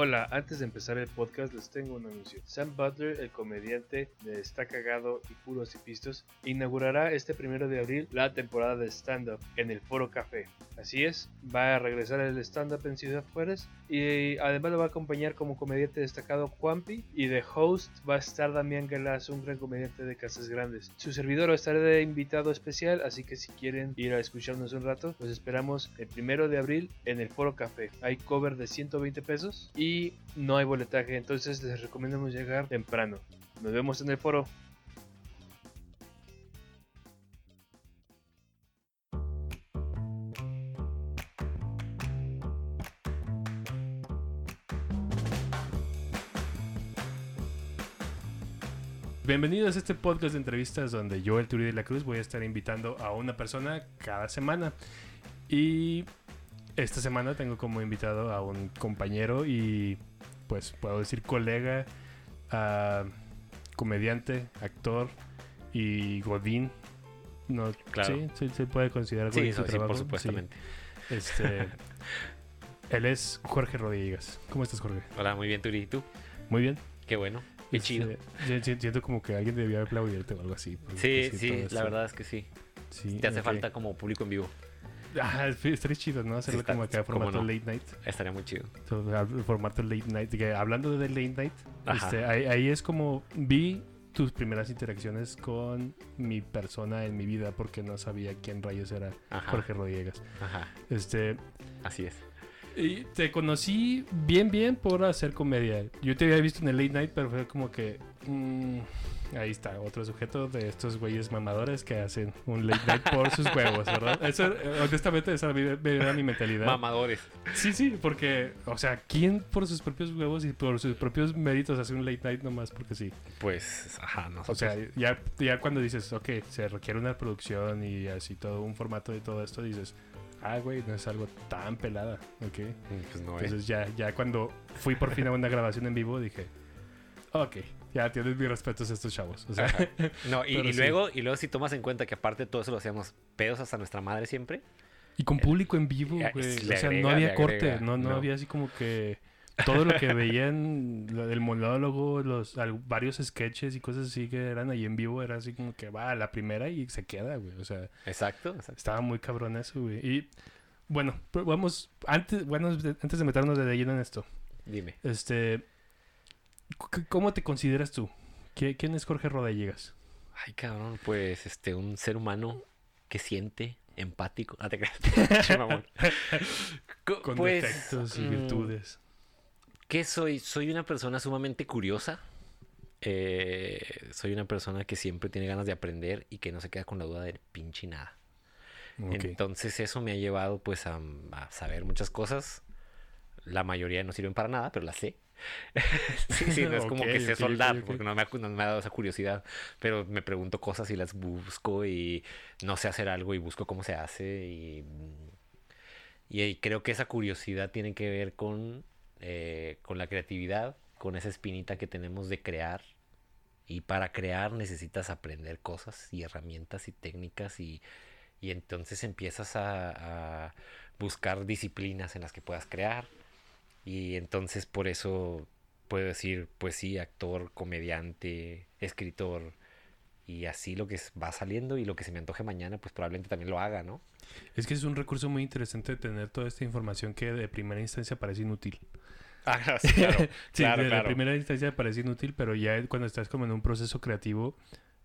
Hola, antes de empezar el podcast les tengo un anuncio. Sam Butler, el comediante de Está Cagado y Puros y Pistos, inaugurará este primero de abril la temporada de stand-up en el Foro Café. Así es, va a regresar el stand-up en Ciudad Juárez y además lo va a acompañar como comediante destacado Juanpi y de host va a estar Damián Galaz, un gran comediante de Casas Grandes. Su servidor estará de invitado especial, así que si quieren ir a escucharnos un rato, los esperamos el primero de abril en el Foro Café. Hay cover de 120 pesos y no hay boletaje, entonces les recomendamos llegar temprano. Nos vemos en el foro. Bienvenidos a este podcast de entrevistas donde yo, el Turi de la Cruz, voy a estar invitando a una persona cada semana. Y esta semana tengo como invitado a un compañero y pues puedo decir colega, comediante, actor y godín. No, claro. Sí, se puede considerar godín sí, por supuesto. Este, él es Jorge Rodríguez. ¿Cómo estás, Jorge? Hola, muy bien, Turi. ¿Y tú? Muy bien. Qué bueno. Qué chido. Este, siento como que alguien debía aplaudirte o algo así. Sí, sí, la verdad es que sí. sí Te hace falta como público en vivo. Ah, estaría chido, ¿no? Hacerlo como acá, formato late night. Estaría muy chido. Formato late night. hablando de late night, este, ahí, es como vi tus primeras interacciones con mi persona en mi vida porque no sabía quién rayos era Jorge Rodríguez. Ajá. Este, Así es. Y te conocí bien, bien por hacer comedia. Yo te había visto en el late night, pero fue como que. Mm, Ahí está, otro sujeto de estos güeyes mamadores que hacen un late night por sus huevos, ¿verdad? Eso, eh, honestamente, esa era mi mentalidad. Mamadores. Sí, sí, porque, o sea, ¿quién por sus propios huevos y por sus propios méritos hace un late night nomás porque sí? Pues, ajá, no. O sea, ya, ya cuando dices, ok, se requiere una producción y así todo, un formato de todo esto, dices, ah, güey, no es algo tan pelada, ¿ok? Mm, pues no Entonces ya, ya cuando fui por fin a una grabación en vivo, dije, ok, ya tienes mis respetos a estos chavos. O sea, no, y, luego, y luego si tomas en cuenta que aparte todo eso lo hacíamos pedos hasta nuestra madre siempre. Y con público en vivo, güey. O sea, no había corte, no, no, había así como que todo lo que veían, el monólogo, los varios sketches y cosas así que eran ahí en vivo, era así como que va a la primera y se queda, güey. O sea, exacto, exacto. Estaba muy cabrón eso, güey. Y bueno, vamos, antes, bueno, antes de meternos de lleno en esto. Dime. Este, ¿Cómo te consideras tú? ¿Quién es Jorge Rodallegas? Ay, cabrón, pues este, un ser humano que siente, empático. Ah, te creas. Con pues, defectos y mm, virtudes. ¿Qué soy? Soy una persona sumamente curiosa. Eh, soy una persona que siempre tiene ganas de aprender y que no se queda con la duda de pinche nada. Entonces eso me ha llevado pues a, saber muchas cosas. La mayoría no sirven para nada, pero las sé. sí, sí, no es como que sé soldar, porque no me, ha, no me, ha, dado esa curiosidad, pero me pregunto cosas y las busco y no sé hacer algo y busco cómo se hace y, y, creo que esa curiosidad tiene que ver con, eh, con la creatividad, con esa espinita que tenemos de crear y para crear necesitas aprender cosas y herramientas y técnicas y, y entonces empiezas a, buscar disciplinas en las que puedas crear y entonces por eso puedo decir, pues sí, actor, comediante, escritor. Y así lo que va saliendo y lo que se me antoje mañana, pues probablemente también lo haga, ¿no? Es que es un recurso muy interesante tener toda esta información que de primera instancia parece inútil. Ah, sí, claro. sí, de primera instancia parece inútil, pero ya cuando estás como en un proceso creativo,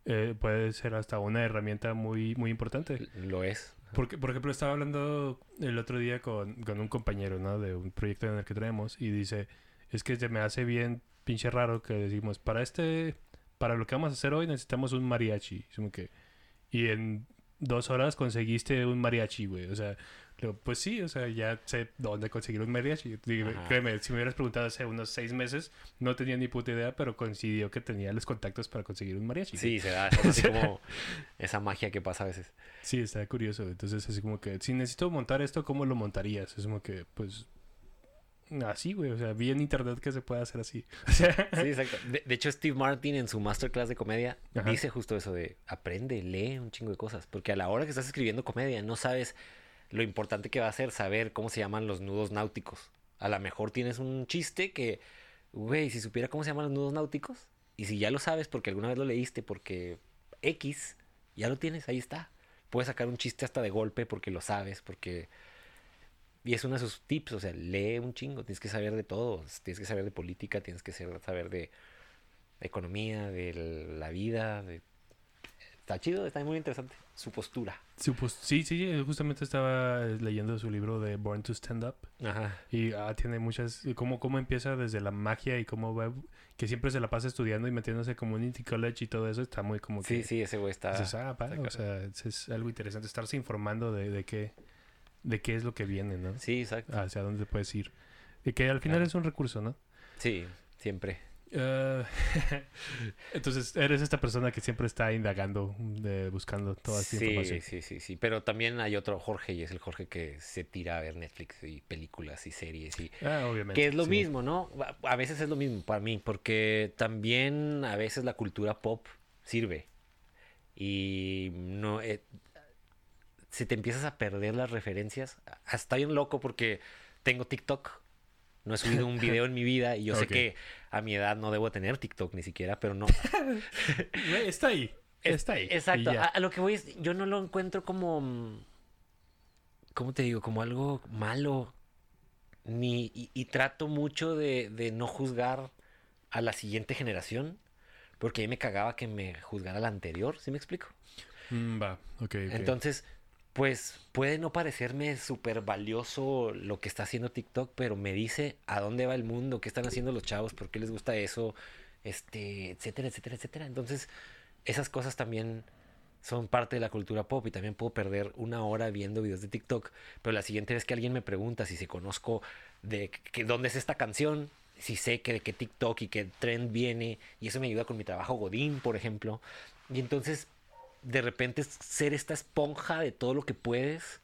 eh, puede ser hasta una herramienta muy, muy importante. Lo es. Porque, por ejemplo, estaba hablando el otro día con, con un compañero, ¿no? De un proyecto en el que traemos y dice, es que se me hace bien pinche raro que decimos, para este, para lo que vamos a hacer hoy necesitamos un mariachi. y en dos horas conseguiste un mariachi, güey. O sea, pues sí, o sea, ya sé dónde conseguir un mariachi. créeme, si me hubieras preguntado hace unos seis meses, no tenía ni puta idea, pero coincidió que tenía los contactos para conseguir un mariachi. Sí, se da. Es así como esa magia que pasa a veces. Sí, está curioso. Entonces, así como que, si necesito montar esto, ¿cómo lo montarías? Es como que, pues, así, güey. O sea, vi en internet que se puede hacer así. sí, exacto. De, hecho, Steve Martin en su masterclass de comedia dice justo eso de aprende, lee un chingo de cosas. Porque a la hora que estás escribiendo comedia no sabes lo importante que va a ser saber cómo se llaman los nudos náuticos. A lo mejor tienes un chiste que, güey, si supiera cómo se llaman los nudos náuticos, y si ya lo sabes porque alguna vez lo leíste, porque X, ya lo tienes, ahí está. Puedes sacar un chiste hasta de golpe porque lo sabes, porque... Y es uno de sus tips, o sea, lee un chingo, tienes que saber de todo, tienes que saber de política, tienes que saber de economía, de la vida, de está chido, está muy interesante su postura. Su sí, sí, justamente estaba leyendo su libro de Born to Stand Up. Ajá. Y ah, tiene muchas, cómo, cómo empieza desde la magia y cómo va, que siempre se la pasa estudiando y metiéndose community college y todo eso, está muy como que... Sí, sí, ese güey está... ah, o sea, es, algo interesante, estarse informando de, de, qué, de qué es lo que viene, ¿no? Sí, exacto. Hacia dónde puedes ir. Y que al final es un recurso, ¿no? Sí, siempre. Uh, entonces, eres esta persona que siempre está indagando, de, buscando toda esta información. Sí, sí, sí. Pero también hay otro Jorge, y es el Jorge que se tira a ver Netflix y películas y series. y ah, obviamente, Que es lo mismo, ¿no? A veces es lo mismo para mí, porque también a veces la cultura pop sirve. Y no. Eh, si te empiezas a perder las referencias, hasta bien loco porque tengo TikTok no he subido un video en mi vida y yo sé que a mi edad no debo tener TikTok ni siquiera, pero no. está ahí. Está ahí. Exacto. A, lo que voy es, yo no lo encuentro como, ¿cómo te digo? Como algo malo. Ni, y, trato mucho de, de, no juzgar a la siguiente generación, porque a mí me cagaba que me juzgara la anterior, ¿sí me explico? Mm, va, ok. Entonces, pues puede no parecerme súper valioso lo que está haciendo TikTok, pero me dice a dónde va el mundo, qué están haciendo los chavos, por qué les gusta eso, este, etcétera, etcétera, etcétera. Entonces, esas cosas también son parte de la cultura pop y también puedo perder una hora viendo videos de TikTok, pero la siguiente vez que alguien me pregunta si se conozco de que, dónde es esta canción, si sé que de qué TikTok y qué trend viene, y eso me ayuda con mi trabajo Godín, por ejemplo. Y entonces de repente ser esta esponja de todo lo que puedes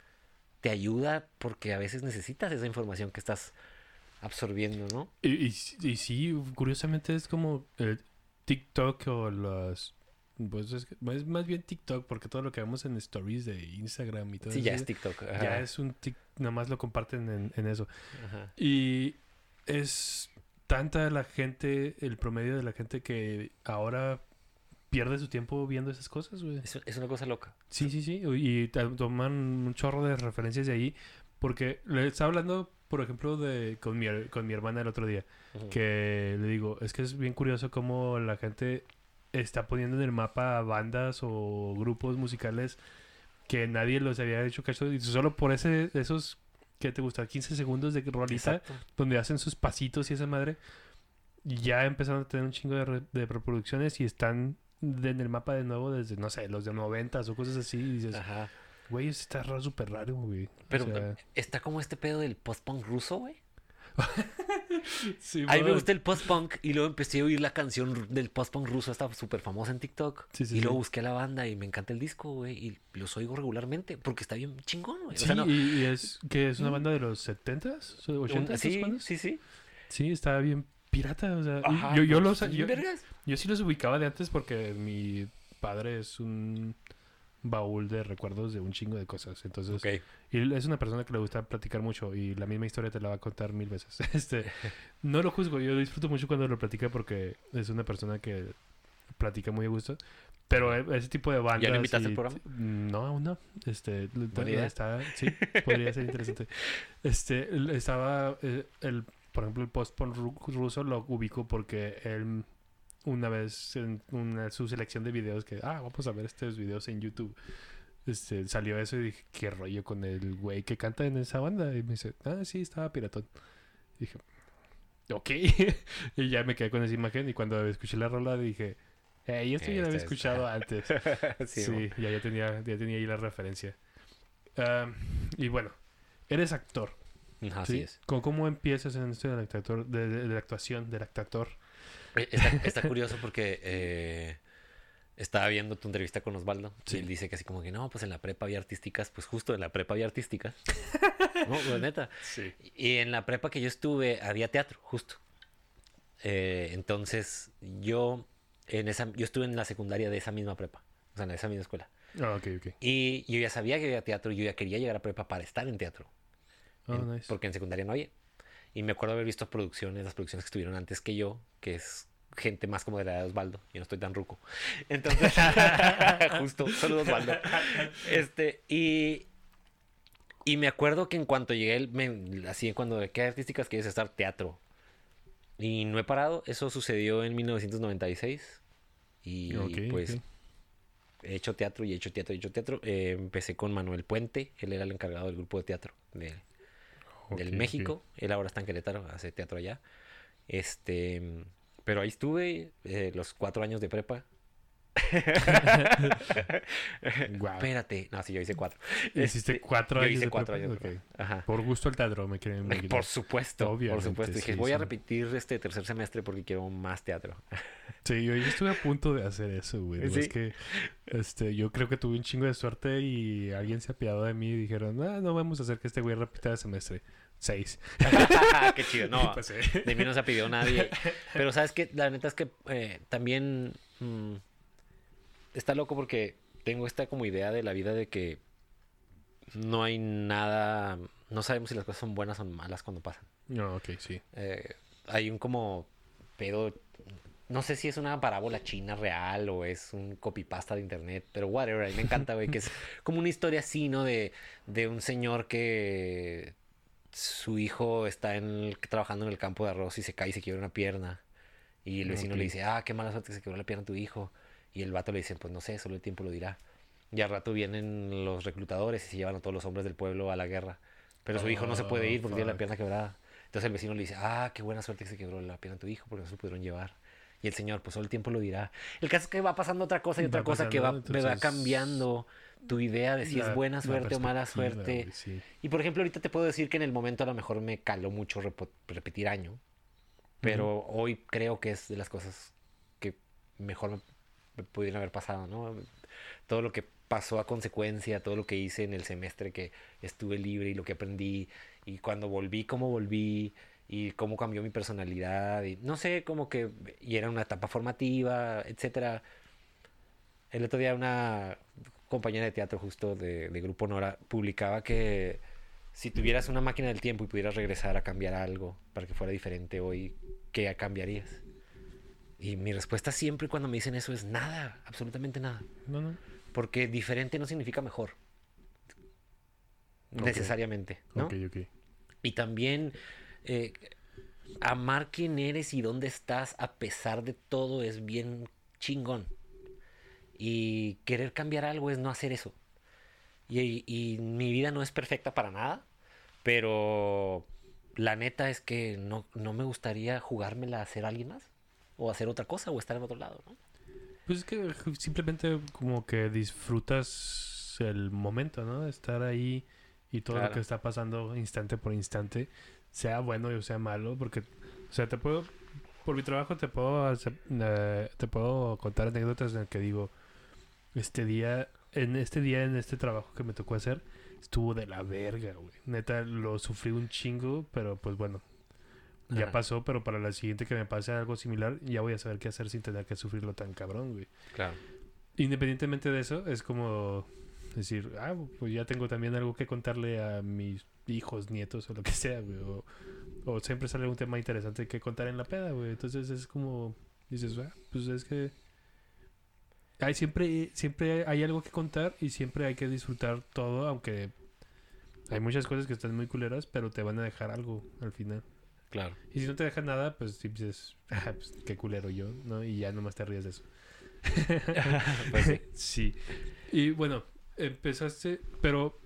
te ayuda porque a veces necesitas esa información que estás absorbiendo, ¿no? Y, y, sí, curiosamente es como el TikTok o las... Pues es, más bien TikTok porque todo lo que vemos en stories de Instagram y todo eso. Sí, ya es TikTok. Ya es un nada más lo comparten en, eso. Y es tanta la gente, el promedio de la gente que ahora pierde su tiempo viendo esas cosas, güey. Es, una cosa loca. Sí, sí, sí. Y toman un chorro de referencias de ahí. Porque le estaba hablando, por ejemplo, de con mi, con mi hermana el otro día. Que le digo, es que es bien curioso cómo la gente está poniendo en el mapa bandas o grupos musicales que nadie los había hecho caso. Y solo por ese, esos que te gusta 15 segundos de rolita donde hacen sus pasitos y esa madre ya empezaron a tener un chingo de, de reproducciones y están en el mapa de nuevo desde, no sé, los de noventas o cosas así. Y dices, Ajá. güey, está raro, súper raro, güey. Pero está como este pedo del post-punk ruso, güey. sí, a mí me gusta el post-punk y luego empecé a oír la canción del post-punk ruso, estaba súper famosa en TikTok. y luego busqué a la banda y me encanta el disco, güey, y los oigo regularmente porque está bien chingón, güey. Sí, y, es que es una banda de los 70s, 80s. Sí, sí, sí. Sí, está bien pirata, o sea, yo, yo los... Yo, yo sí los ubicaba de antes porque mi padre es un baúl de recuerdos de un chingo de cosas. Entonces, y es una persona que le gusta platicar mucho y la misma historia te la va a contar mil veces. Este, no lo juzgo, yo disfruto mucho cuando lo platica porque es una persona que platica muy a gusto. Pero e, ese tipo de bandas. ¿Ya lo invitaste al programa? No, aún no. Este, está, sí, podría ser interesante. Este, estaba eh, el por ejemplo, el post-punk ruso lo ubico porque él una vez en una, su selección de videos que, ah, vamos a ver estos videos en YouTube. Este, salió eso y dije, ¿qué rollo con el güey que canta en esa banda? Y me dice, ah, sí, estaba piratón. Y dije, ok. y ya me quedé con esa imagen y cuando escuché la rola dije, hey, esto ya lo había escuchado antes. sí, ya, ya, tenía, ya tenía ahí la referencia. y bueno, eres actor. Así es. ¿Cómo, empiezas en esto del, actor, de, la actuación, del actor? Eh, está, curioso porque eh, estaba viendo tu entrevista con Osvaldo y él dice que así como que no, pues en la prepa había artísticas, pues justo en la prepa había artísticas. no, pues neta. Sí. Y en la prepa que yo estuve había teatro, justo. Eh, entonces yo en esa yo estuve en la secundaria de esa misma prepa, o sea, en esa misma escuela. Ah, ok, ok. Y yo ya sabía que había teatro y yo ya quería llegar a prepa para estar en teatro. Oh, porque en secundaria no había. Y me acuerdo haber visto producciones, las producciones que estuvieron antes que yo, que es gente más como de la de Osvaldo. Yo no estoy tan ruco. Entonces, justo, saludos Osvaldo. Este, y, y me acuerdo que en cuanto llegué, me, así cuando qué artísticas quieres estar, teatro. Y no he parado, eso sucedió en 1996. Y pues he hecho teatro y he hecho teatro y he hecho teatro. Eh, empecé con Manuel Puente, él era el encargado del grupo de teatro de, del México. Él ahora está en Querétaro, hace teatro allá. Este, pero ahí estuve eh, los cuatro años de prepa. Espérate. No, sí, yo hice cuatro. ¿Hiciste este, cuatro años? Yo hice cuatro años. Ajá. Por gusto al teatro, me quieren Por supuesto. Por supuesto. Dije, voy a repetir este tercer semestre porque quiero más teatro. sí, yo, estuve a punto de hacer eso, güey. Es que este, yo creo que tuve un chingo de suerte y alguien se apiadó de mí y dijeron, ah, no vamos a hacer que este güey repita el semestre. Seis. Qué chido. No, de mí no se ha pedido nadie. Pero sabes que la neta es que eh, también mm, está loco porque tengo esta como idea de la vida de que no hay nada, no sabemos si las cosas son buenas o malas cuando pasan. No, ok, sí. Eh, hay un como pedo, no sé si es una parábola china real o es un copypasta de internet, pero whatever, a mí me encanta, güey, que es como una historia así, ¿no? De, de un señor que su hijo está en trabajando en el campo de arroz y se cae y se quiebra una pierna. Y el vecino le dice, ah, qué mala suerte que se quebró la pierna a tu hijo. Y el vato le dice, pues no sé, solo el tiempo lo dirá. Y al rato vienen los reclutadores y se llevan a todos los hombres del pueblo a la guerra. Pero su hijo no se puede ir porque tiene la pierna quebrada. Entonces el vecino le dice, ah, qué buena suerte que se quebró la pierna a tu hijo porque no se lo pudieron llevar. Y el señor, pues solo el tiempo lo dirá. El caso es que va pasando otra cosa y otra cosa que va, va cambiando tu idea de si es buena suerte o mala suerte. Y por ejemplo, ahorita te puedo decir que en el momento a lo mejor me caló mucho repetir año. Pero hoy creo que es de las cosas que mejor me, me, pudieron haber pasado, ¿no? Todo lo que pasó a consecuencia, todo lo que hice en el semestre que estuve libre y lo que aprendí. Y cuando volví, cómo volví y cómo cambió mi personalidad. Y no sé, como que. Y era una etapa formativa, etcétera. El otro día una compañera de teatro justo de, Grupo Nora publicaba que si tuvieras una máquina del tiempo y pudieras regresar a cambiar algo para que fuera diferente hoy, ¿qué cambiarías? Y mi respuesta siempre cuando me dicen eso es nada, absolutamente nada. No, no. Porque diferente no significa mejor. Necesariamente, ¿no? Y también eh, amar quién eres y dónde estás a pesar de todo es bien chingón. Y querer cambiar algo es no hacer eso. Y, mi vida no es perfecta para nada, pero la neta es que no, no me gustaría jugármela a hacer alguien más, o hacer otra cosa, o estar en otro lado, ¿no? Pues es que simplemente como que disfrutas el momento, ¿no? Estar ahí y todo lo que está pasando instante por instante, sea bueno o sea malo, porque, o sea, te puedo, por mi trabajo te puedo, eh, te puedo contar anécdotas en el que digo, este día, en este día, en este trabajo que me tocó hacer, estuvo de la verga, güey. Neta, lo sufrí un chingo, pero pues bueno, ya pasó, pero para la siguiente que me pase algo similar, ya voy a saber qué hacer sin tener que sufrirlo tan cabrón, güey. Claro. Independientemente de eso, es como decir, ah, pues ya tengo también algo que contarle a mis hijos, nietos o lo que sea, güey. O, o siempre sale un tema interesante que contar en la peda, güey. Entonces es como, dices, ah, pues es que hay siempre, siempre hay algo que contar y siempre hay que disfrutar todo, aunque hay muchas cosas que están muy culeras, pero te van a dejar algo al final. Claro. Y si no te deja nada, pues dices, ah, pues, qué culero yo, ¿no? Y ya nomás te ríes de eso. pues sí. sí. Y bueno, empezaste, pero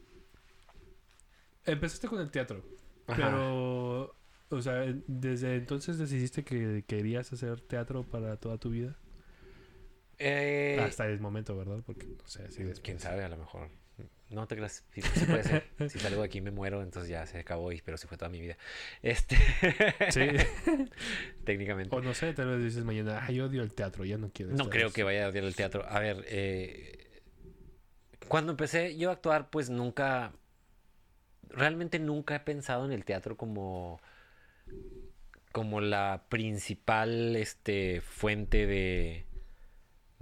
empezaste con el teatro. Pero, o sea, desde entonces decidiste que querías hacer teatro para toda tu vida. Eh, Hasta el momento, ¿verdad? Porque, no sé, si Quién sabe, a lo mejor. No te creas. Si, puede ser. si salgo de aquí me muero, entonces ya se acabó. Y, pero si fue toda mi vida. Este. sí. Técnicamente. O no sé, tal vez dices mañana, ay, odio el teatro, ya no quiero. No creo que vaya a odiar el teatro. A ver, eh, cuando empecé yo a actuar, pues nunca. Realmente nunca he pensado en el teatro como. Como la principal este, fuente de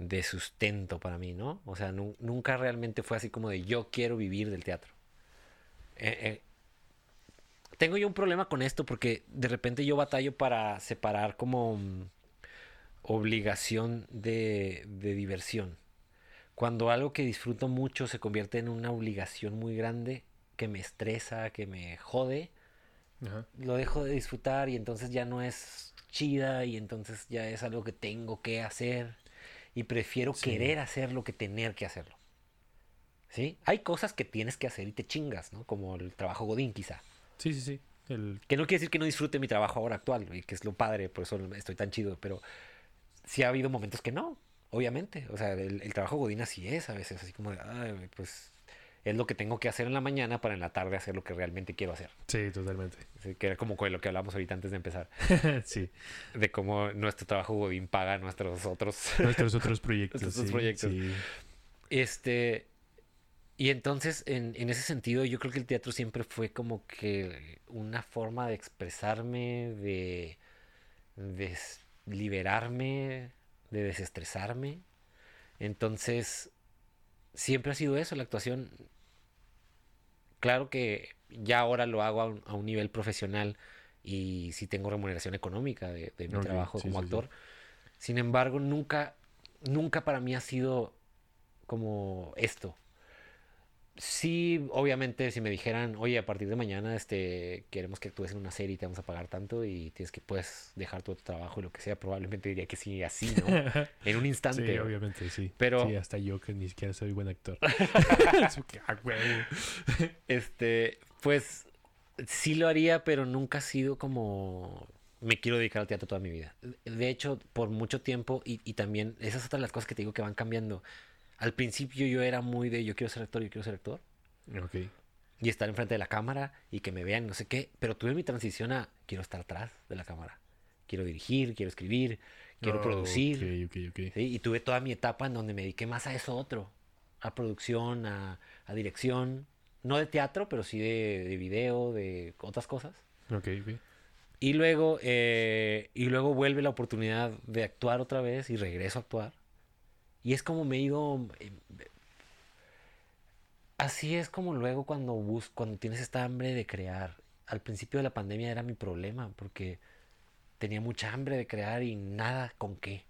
de sustento para mí, ¿no? O sea, nunca realmente fue así como de yo quiero vivir del teatro. Eh, eh, tengo yo un problema con esto porque de repente yo batallo para separar como mm, obligación de, de diversión. Cuando algo que disfruto mucho se convierte en una obligación muy grande que me estresa, que me jode, lo dejo de disfrutar y entonces ya no es chida y entonces ya es algo que tengo que hacer y prefiero querer hacerlo que tener que hacerlo. ¿Sí? Hay cosas que tienes que hacer y te chingas, ¿no? Como el trabajo Godín, quizá. Sí, sí, sí. Que no quiere decir que no disfrute mi trabajo ahora actual, y que es lo padre, por eso estoy tan chido, pero sí ha habido momentos que no, obviamente. O sea, el, trabajo Godín así es a veces, así como de, ay, pues es lo que tengo que hacer en la mañana para en la tarde hacer lo que realmente quiero hacer. Sí, totalmente. que era como lo que hablamos ahorita antes de empezar. sí. De cómo nuestro trabajo Godín paga nuestros otros... nuestros otros proyectos. nuestros proyectos. Este... Y entonces, en, en, ese sentido, yo creo que el teatro siempre fue como que una forma de expresarme, de, de liberarme, de desestresarme. Entonces, siempre ha sido eso, la actuación. Claro que ya ahora lo hago a un, nivel profesional y sí tengo remuneración económica de, mi trabajo como actor. Sin embargo, nunca, nunca para mí ha sido como esto sí, obviamente, si me dijeran, oye, a partir de mañana este, queremos que actúes en una serie y te vamos a pagar tanto y tienes que puedes dejar tu trabajo y lo que sea, probablemente diría que sí, así, ¿no? en un instante. Sí, obviamente, sí. Pero... Sí, hasta yo que ni siquiera soy buen actor. este, pues sí lo haría, pero nunca ha sido como me quiero dedicar al teatro toda mi vida. De hecho, por mucho tiempo, y, y también, esas son las cosas que te digo que van cambiando al principio yo era muy de yo quiero ser actor, yo quiero ser actor. Ok. Y estar enfrente de la cámara y que me vean, no sé qué. Pero tuve mi transición a quiero estar atrás de la cámara. Quiero dirigir, quiero escribir, quiero producir. Okay, okay, Y tuve toda mi etapa en donde me dediqué más a eso otro. A producción, a, dirección. No de teatro, pero sí de, de video, de otras cosas. Ok, ok. Y luego, eh, y luego vuelve la oportunidad de actuar otra vez y regreso a actuar. Y es como me he ido... Eh, así es como luego cuando, bus cuando tienes esta hambre de crear. Al principio de la pandemia era mi problema porque tenía mucha hambre de crear y nada con qué.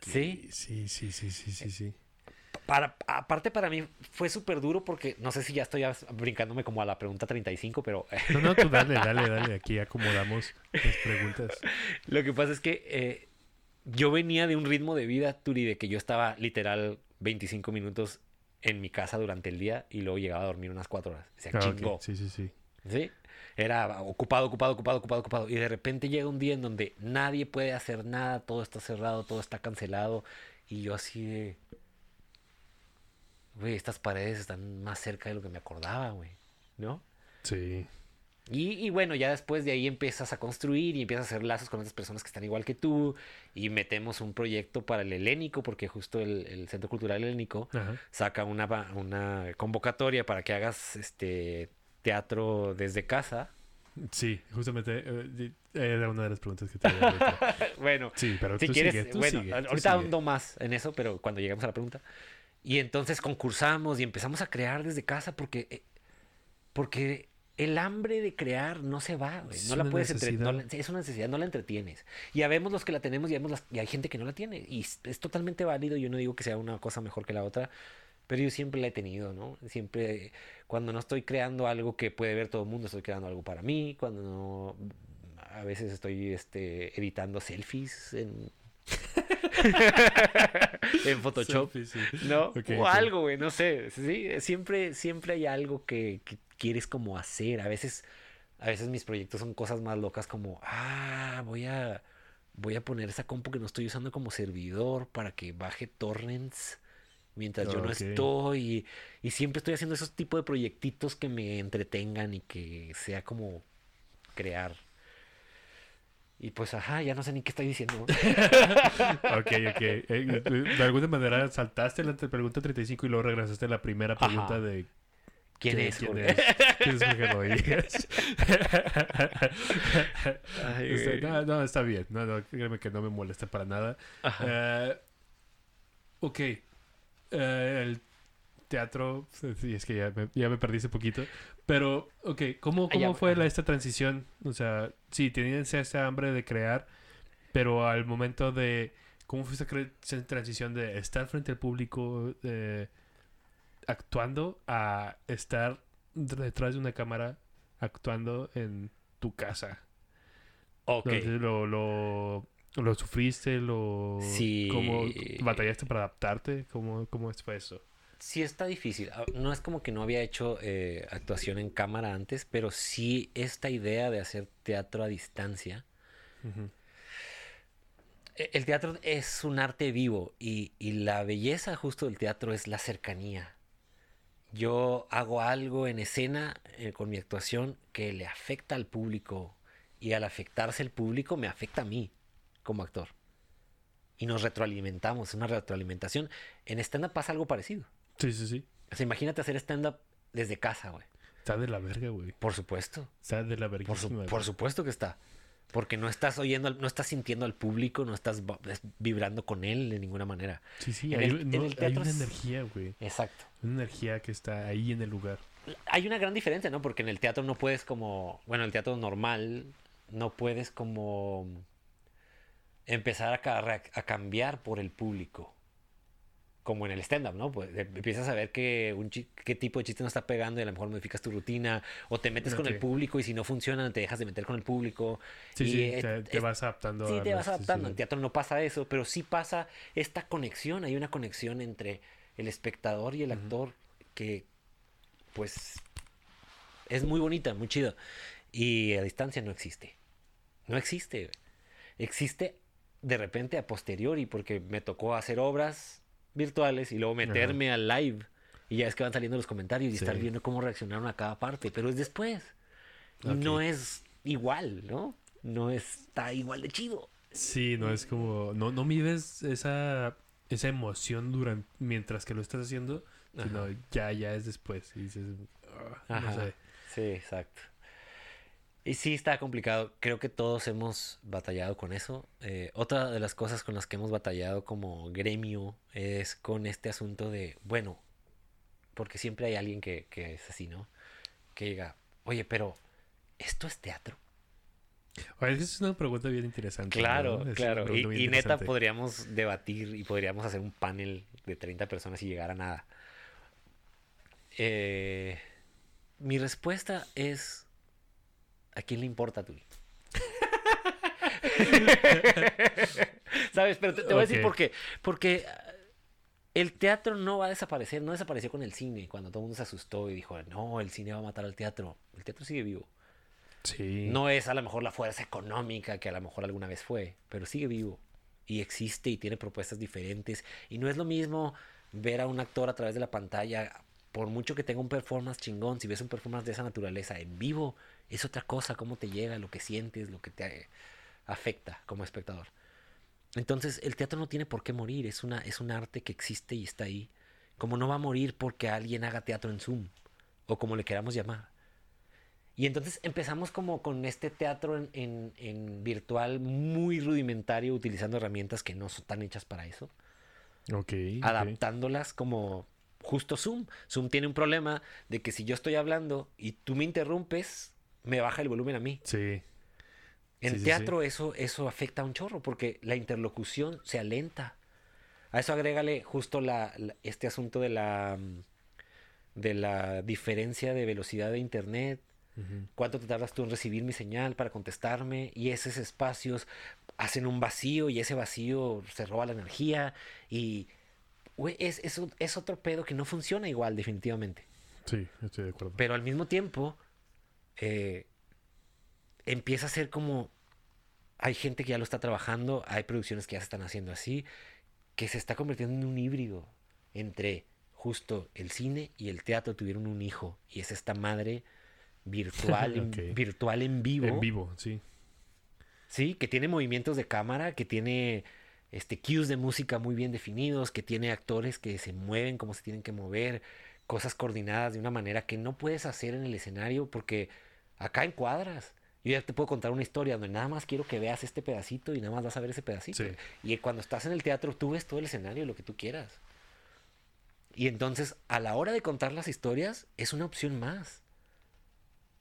¿Sí? Sí, sí, sí, sí, sí, sí. Para, aparte para mí fue súper duro porque no sé si ya estoy brincándome como a la pregunta 35, pero... No, no, tú dale, dale, dale, aquí acomodamos las preguntas. Lo que pasa es que eh, yo venía de un ritmo de vida, Turi, de que yo estaba literal 25 minutos en mi casa durante el día y luego llegaba a dormir unas 4 horas. O sea, ah, Sí, sí, sí. ¿Sí? Era ocupado, ocupado, ocupado, ocupado, ocupado. Y de repente llega un día en donde nadie puede hacer nada, todo está cerrado, todo está cancelado. Y yo así de... Güey, estas paredes están más cerca de lo que me acordaba, güey. ¿No? Sí. Y, bueno, ya después de ahí empiezas a construir y empiezas a hacer lazos con otras personas que están igual que tú. Y metemos un proyecto para el helénico, porque justo el, Centro Cultural Helénico saca una, una convocatoria para que hagas este teatro desde casa. Sí, justamente eh, era una de las preguntas que te Bueno, sí, pero si quieres, bueno, ahorita ando más en eso, pero cuando llegamos a la pregunta. Y entonces concursamos y empezamos a crear desde casa porque, eh, porque el hambre de crear no se va, güey. No la puedes entretener. es una necesidad, no la entretienes. Y ya vemos los que la tenemos y, vemos y hay gente que no la tiene. Y es totalmente válido. Yo no digo que sea una cosa mejor que la otra. Pero yo siempre la he tenido, ¿no? Siempre, cuando no estoy creando algo que puede ver todo el mundo, estoy creando algo para mí. Cuando no, a veces estoy este, editando selfies en, en Photoshop, ¿no? o algo, güey, no sé. Sí, siempre, siempre hay algo que, quieres como hacer. A veces, a veces mis proyectos son cosas más locas como, ah, voy a, voy a poner esa compu que no estoy usando como servidor para que baje torrents mientras yo no estoy. Y, siempre estoy haciendo esos tipos de proyectitos que me entretengan y que sea como crear. Y pues, ajá, ya no sé ni qué estoy diciendo. ok, ok. Eh, de alguna manera saltaste la pregunta 35 y luego regresaste a la primera pregunta de ¿Quién, es? ¿Quién es? ¿Quién es Rodríguez? Este, no, no, está bien. No, no, créeme que no me molesta para nada. Uh, ok. Uh, el teatro, sí, es que ya me, ya me perdí ese poquito, pero, ok, ¿cómo, cómo fue la, esta transición? O sea, sí, tenían esa hambre de crear, pero al momento de, ¿cómo fue esa transición de estar frente al público, eh, actuando, a estar detrás de una cámara, actuando en tu casa? Ok. lo, lo, lo sufriste, lo... Sí. ¿Cómo batallaste para adaptarte? ¿Cómo, cómo fue eso? Sí está difícil. Ah, no es como que no había hecho eh, actuación en cámara antes, pero sí esta idea de hacer teatro a distancia. E, el teatro es un arte vivo y, la belleza justo del teatro es la cercanía. Yo hago algo en escena eh, con mi actuación que le afecta al público y al afectarse el público me afecta a mí como actor. Y nos retroalimentamos, una retroalimentación. En stand-up pasa algo parecido. Sí, sí, sí. O sea, imagínate hacer stand-up desde casa, güey. Está de la verga, güey. Por supuesto. Está de la verga. Por, supuesto que está. Porque no estás oyendo, no estás sintiendo al público, no estás vibrando con él de ninguna manera. Sí, sí, hay, una energía, güey. Exacto. Una energía que está ahí en el lugar. Hay una gran diferencia, ¿no? Porque en el teatro no puedes como, bueno, el teatro normal, no puedes como empezar a, a cambiar por el público como en el stand-up, ¿no? Pues empiezas a ver que un qué tipo de chiste no está pegando y a lo mejor modificas tu rutina o te metes con el público y si no funciona te dejas de meter con el público. Sí, sí, te, vas adaptando. Sí, te vas adaptando. En teatro no pasa eso, pero sí pasa esta conexión. Hay una conexión entre el espectador y el actor que, pues, es muy bonita, muy chida. Y a distancia no existe. No existe. Existe de repente a posteriori porque me tocó hacer obras virtuales y luego meterme al live. Y ya es que van saliendo los comentarios y estar viendo cómo reaccionaron a cada parte. Pero es después. No es igual, ¿no? No está igual de chido. Sí, no es como. No, no mides esa, esa emoción durante mientras que lo estás haciendo, sino ya, ya es después. Y dices. Ah, sí, exacto. Y sí, está complicado. Creo que todos hemos batallado con eso. Eh, otra de las cosas con las que hemos batallado como gremio es con este asunto de, bueno, porque siempre hay alguien que, es así, ¿no? Que diga, oye, pero ¿esto es teatro? Oye, es una pregunta bien interesante. Claro, claro. Y, y neta podríamos debatir y podríamos hacer un panel de 30 personas y llegar a nada. Eh, mi respuesta es ¿a quién le importa tú? ¿Sabes? Pero te, voy a decir por qué. Porque ah, el teatro no va a desaparecer. No desapareció con el cine. Cuando todo el mundo se asustó y dijo, no, el cine va a matar al teatro. El teatro sigue vivo. Sí. No es a lo mejor la fuerza económica que a lo mejor alguna vez fue, pero sigue vivo. Y existe y tiene propuestas diferentes. Y no es lo mismo ver a un actor a través de la pantalla. Por mucho que tenga un performance chingón, si ves un performance de esa naturaleza en vivo, es otra cosa, cómo te llega, lo que sientes, lo que te afecta como espectador. Entonces, el teatro no tiene por qué morir, es, una, es un arte que existe y está ahí. Como no va a morir porque alguien haga teatro en Zoom, o como le queramos llamar. Y entonces empezamos como con este teatro en, en, virtual muy rudimentario, utilizando herramientas que no están hechas para eso. Ok. Adaptándolas como justo Zoom. Zoom tiene un problema de que si yo estoy hablando y tú me interrumpes, me baja el volumen a mí. Sí. En teatro Eso, eso afecta a un chorro porque la interlocución se alenta. A eso agrégale justo la, este asunto de la, de la diferencia de velocidad de internet. ¿Cuánto te tardas tú en recibir mi señal para contestarme? Y esos espacios hacen un vacío y ese vacío se roba la energía. Y es, es, es otro pedo que no funciona igual definitivamente. Sí, estoy de acuerdo. Pero al mismo tiempo eh, empieza a ser como, hay gente que ya lo está trabajando, hay producciones que ya se están haciendo así, que se está convirtiendo en un híbrido entre justo el cine y el teatro tuvieron un hijo y es esta madre virtual, en, virtual en vivo. En vivo, sí. Sí, que tiene movimientos de cámara, que tiene este cues de música muy bien definidos, que tiene actores que se mueven como se tienen que mover, cosas coordinadas de una manera que no puedes hacer en el escenario porque acá en cuadras. Yo ya te puedo contar una historia donde nada más quiero que veas este pedacito y nada más vas a ver ese pedacito. Y cuando estás en el teatro, tú ves todo el escenario, lo que tú quieras. Y entonces, a la hora de contar las historias, es una opción más.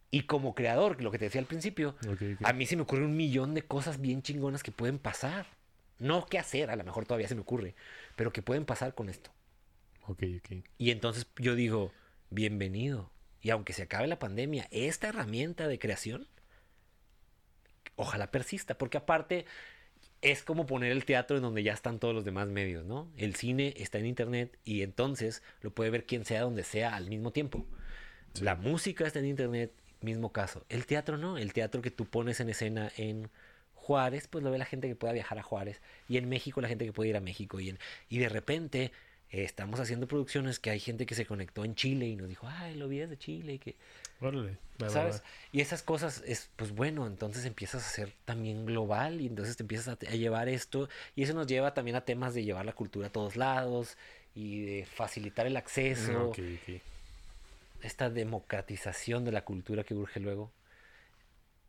Y como creador, lo que te decía al principio, a mí se me ocurre un millón de cosas bien chingonas que pueden pasar. No qué hacer, a lo mejor todavía se me ocurre, pero que pueden pasar con esto. Ok, ok. Y entonces yo digo, bienvenido. Y aunque se acabe la pandemia, esta herramienta de creación, ojalá persista, porque aparte es como poner el teatro en donde ya están todos los demás medios, ¿no? El cine está en internet y entonces lo puede ver quien sea donde sea al mismo tiempo. La música está en internet, mismo caso. El teatro no, el teatro que tú pones en escena en Juárez, pues lo ve la gente que pueda viajar a Juárez y en México la gente que puede ir a México y, en, y de repente estamos haciendo producciones que hay gente que se conectó en Chile y nos dijo, ay, lo vi desde Chile y que... ¿Sabes? Y esas cosas es, pues bueno, entonces empiezas a ser también global y entonces te empiezas a, llevar esto y eso nos lleva también a temas de llevar la cultura a todos lados y de facilitar el acceso. Esta democratización de la cultura que urge luego.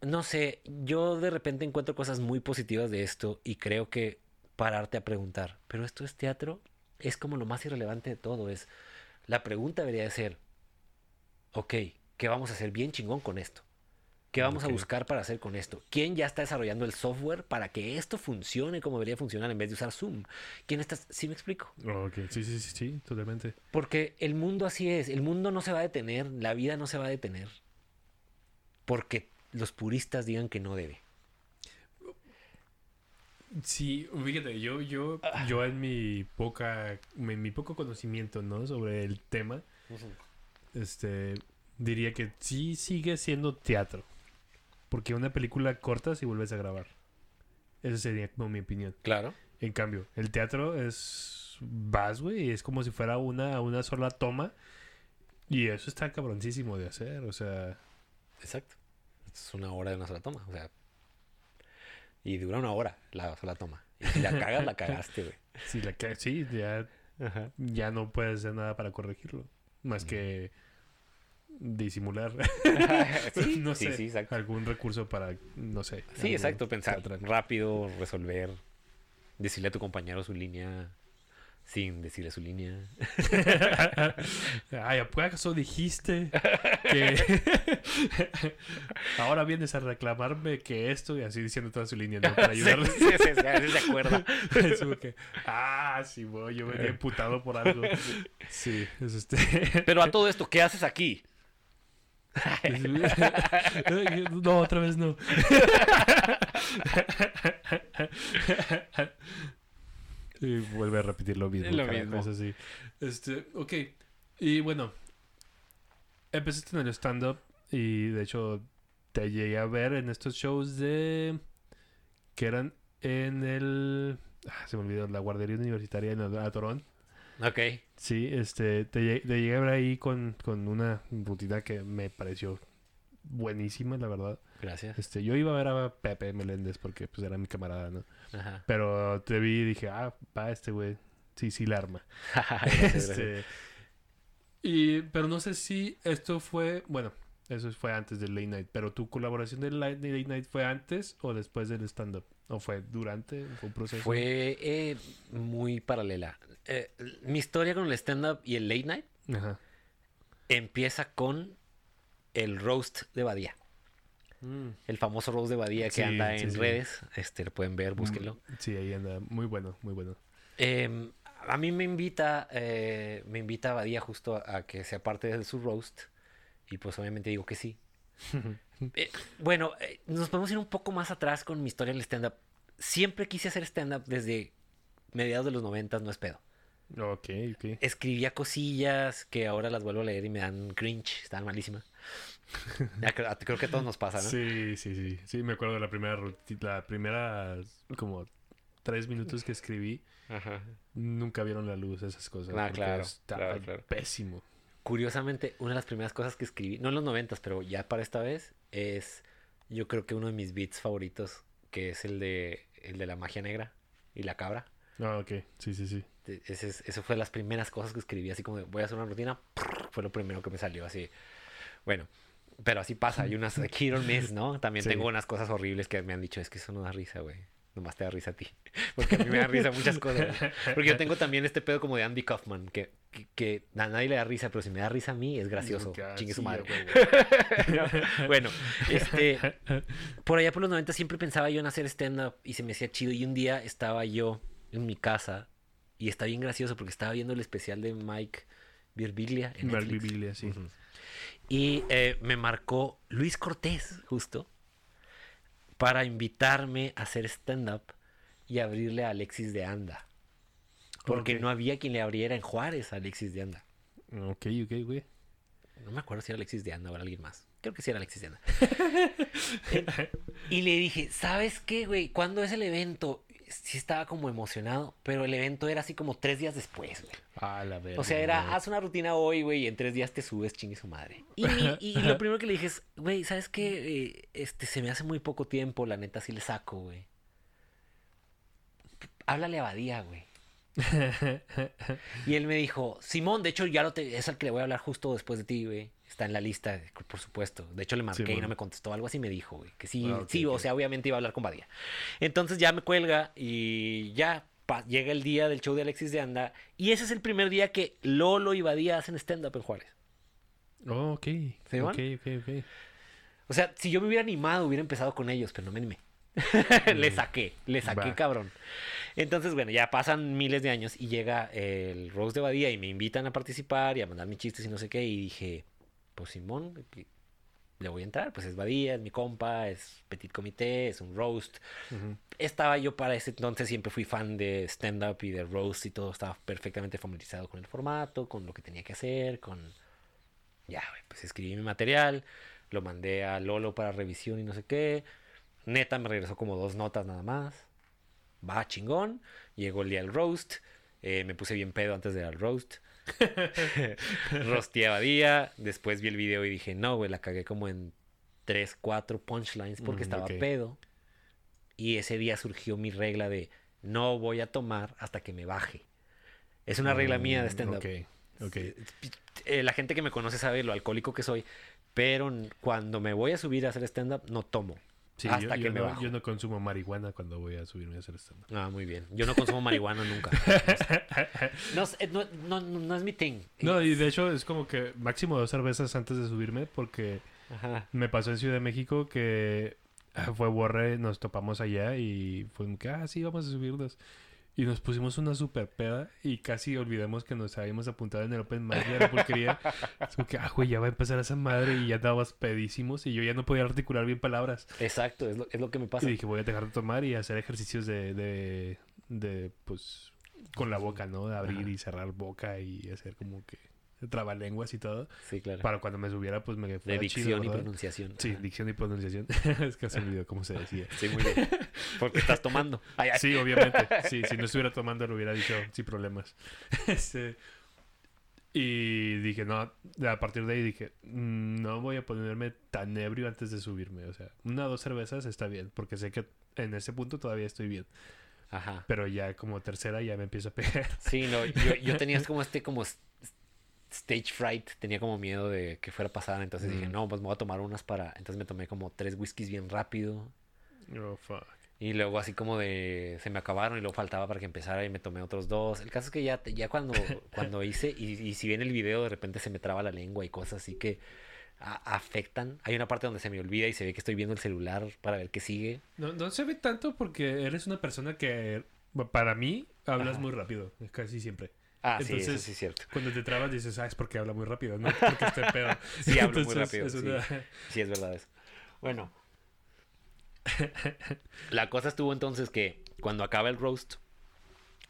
No sé, yo de repente encuentro cosas muy positivas de esto y creo que pararte a preguntar, ¿pero esto es teatro? Es como lo más irrelevante de todo. Es la pregunta debería de ser, ok, ¿qué vamos a hacer bien chingón con esto? ¿Qué vamos a buscar para hacer con esto? ¿Quién ya está desarrollando el software para que esto funcione como debería funcionar en vez de usar Zoom? ¿Quién está? ¿Sí me explico? Ok, sí, sí, sí, sí, totalmente. Porque el mundo así es. El mundo no se va a detener, la vida no se va a detener. Porque los puristas digan que no debe. Sí, fíjate, yo, yo, ah. yo en mi poca, en mi poco conocimiento, ¿no? Sobre el tema, este, diría que sí sigue siendo teatro. Porque una película corta si vuelves a grabar. Esa sería como mi opinión. Claro. En cambio, el teatro es, vas, güey, es como si fuera una, una sola toma. Y eso está cabroncísimo de hacer, o sea... Exacto. Es una hora de una sola toma, o sea, y dura una hora la sola toma. Y si la cagas, la cagaste, güey. Si la cagas, sí, ya, ya no puedes hacer nada para corregirlo. Más que disimular. sí, no sé. Sí, exacto. Algún recurso para, no sé. Sí, exacto. Pensar rápido, resolver. Decirle a tu compañero su línea sin decirle su línea. Ay, ¿acaso dijiste que ahora vienes a reclamarme que esto y así diciendo toda su línea ¿no? para ayudarle? sí, sí, sí, se acuerda. es como que, ah, sí, voy, yo venía emputado por algo. Sí, es este. Pero a todo esto, ¿qué haces aquí? no, otra vez no. Y vuelve a repetir lo mismo. Lo mismo. así. Este, ok. Y bueno, empezaste en el stand-up y de hecho te llegué a ver en estos shows de... que eran en el... Ah, se me olvidó, la guardería universitaria en Atorón. Ok. Sí, este, te, te, llegué a ver ahí con, con una rutina que me pareció buenísima, la verdad. Gracias. Este, yo iba a ver a Pepe Meléndez porque pues era mi camarada, ¿no? Ajá. Pero te vi y dije, ah, va este güey. Sí, sí, la arma. este, y, pero no sé si esto fue, bueno, eso fue antes del late night, pero tu colaboración del late, night fue antes o después del stand-up? ¿O fue durante? ¿Fue un proceso? Fue eh, muy paralela. Eh, mi historia con el stand-up y el late night Ajá. empieza con el roast de Badía. Mm. El famoso Rose de Badía que anda en redes. Este, lo pueden ver, búsquenlo. Mm, sí, ahí anda. Muy bueno, muy bueno. Em, a mí me invita, eh, me invita Badía justo a, que sea parte de su roast. Y pues obviamente digo que sí. Eh, bueno, eh, nos podemos ir un poco más atrás con mi historia del stand-up. Siempre quise hacer stand-up desde mediados de los noventas, no es pedo. Ok, ok. Escribía cosillas que ahora las vuelvo a leer y me dan cringe, están malísimas. creo, que a todos nos pasa, ¿no? Sí, sí, sí. Sí, me acuerdo de la primera la primera como tres minutos que escribí. Nunca vieron la luz esas cosas. Ah, claro, claro, pésimo. Curiosamente, una de las primeras cosas que escribí, no en los noventas, pero ya para esta vez, es yo creo que uno de mis beats favoritos, que es el de el de la magia negra y la cabra. Ah, ok. Sí, sí, sí. Ese, eso fue las primeras cosas que escribí, así como voy a hacer una rutina, fue lo primero que me salió, así. Bueno, pero así pasa, hay unas hit or miss, ¿no? También tengo unas cosas horribles que me han dicho, es que eso no da risa, güey. Nomás te da risa a ti. Porque a mí me da risa muchas cosas. Porque yo tengo también este pedo como de Andy Kaufman, que que, a nadie le da risa, pero si me da risa a mí es gracioso. Ah, Chingue su madre. bueno, este, por allá por los 90 siempre pensaba yo en hacer stand-up y se me hacía chido. Y un día estaba yo en mi casa y está bien gracioso porque estaba viendo el especial de Mike Birbiglia. En Mike Birbiglia, sí. Y eh, me marcó Luis Cortés, justo, para invitarme a hacer stand-up y abrirle a Alexis de Anda. Porque no había quien le abriera en Juárez a Alexis de Anda. Ok, ok, güey. No me acuerdo si era Alexis de Anda o era alguien más. Creo que sí era Alexis de Anda. y le dije, ¿sabes qué, güey? ¿Cuándo es el evento? Sí estaba como emocionado, pero el evento era así como tres días después, güey. Ah, la verdad. O sea, era, haz una rutina hoy, güey, y en tres días te subes, chingue su madre. Y, lo primero que le dije es, güey, ¿sabes qué? Eh, este, se me hace muy poco tiempo, la neta, sí le saco, güey. Háblale a Badía, güey. y él me dijo, Simón, de hecho ya lo te, es el que le voy a hablar justo después de ti, güey. Está en la lista, por supuesto. De hecho le marqué y no me contestó. Algo así me dijo, güey. Que sí, ah, sí, o sea, obviamente iba a hablar con Badía. Entonces ya me cuelga y ya llega el día del show de Alexis de Anda. Y ese es el primer día que Lolo y Badía hacen stand-up en Juárez. Oh, ok. ok, ok, ok. O sea, si yo me hubiera animado, hubiera empezado con ellos, pero no me animé. le saqué, le saqué, cabrón. Entonces, bueno, ya pasan miles de años y llega el Rose de Badía y me invitan a participar y a mandar mis chistes y no sé qué. Y dije, pues Simón, le voy a entrar. Pues es Badía, es mi compa, es Petit Comité, es un roast. Estaba yo para ese entonces, siempre fui fan de stand-up y de roast y todo. Estaba perfectamente familiarizado con el formato, con lo que tenía que hacer, con... Ya, pues escribí mi material, lo mandé a Lolo para revisión y no sé qué. Neta me regresó como dos notas nada más va chingón. Llegó el día del roast. Eh, me puse bien pedo antes del roast. Rosteaba día. Después vi el video y dije, no, güey, la cagué como en 3, 4 punchlines porque mm, estaba pedo. Y ese día surgió mi regla de no voy a tomar hasta que me baje. Es una regla mía de mm, stand-up. Eh, la gente que me conoce sabe lo alcohólico que soy. Pero cuando me voy a subir a hacer stand-up, no tomo. Sí, hasta yo, que me no, Yo no consumo marihuana cuando voy a subirme a hacer stand Ah, muy bien. Yo no consumo marihuana nunca. No, no, no, es mi thing. No, y de hecho es como que máximo dos cervezas antes de subirme porque me pasó en Ciudad de México que ah, fue Borre, nos topamos allá y fue que, ah, sí, vamos a subirnos. Y nos pusimos una super peda y casi olvidamos que nos habíamos apuntado en el Open Mic de la pulquería. es como que, ah, güey, ya va a empezar esa madre y ya estábamos pedísimos y yo ya no podía articular bien palabras. Exacto, es lo, es lo que me pasa. Y dije, voy a dejar de tomar y hacer ejercicios de, de, de pues, con la boca, ¿no? De abrir y cerrar boca y hacer como que trabalenguas y todo. Sí, claro. Para cuando me subiera, pues me De dicción y pronunciación. Sí, dicción y pronunciación. es que se olvidó cómo se decía. Sí, muy bien. Porque estás tomando. Sí, obviamente. Sí, si no estuviera tomando lo hubiera dicho sin problemas. este, y dije, no, a partir de ahí dije, mm, no voy a ponerme tan ebrio antes de subirme. O sea, una o dos cervezas está bien, porque sé que en ese punto todavía estoy bien. Ajá. Pero ya como tercera ya me empiezo a pegar. Sí, no, yo, yo tenía como este como stage fright, tenía como miedo de que fuera a pasar, entonces dije, no, pues me voy a tomar unas para, entonces me tomé como tres whiskies bien rápido. Oh, fuck. Y luego así como de, se me acabaron y luego faltaba para que empezara y me tomé otros dos. El caso es que ya, ya cuando, cuando hice, y, si bien el video de repente se me traba la lengua y cosas así que afectan. Hay una parte donde se me olvida y se ve que estoy viendo el celular para ver qué sigue. No, no se ve tanto porque eres una persona que, para mí, hablas muy rápido, casi siempre. Ah, sí, eso sí es cierto. Cuando te trabas dices, ah, es porque habla muy rápido, no porque esté pedo. sí, hablo muy rápido. sí. es verdad eso. Bueno. la cosa estuvo entonces que cuando acaba el roast,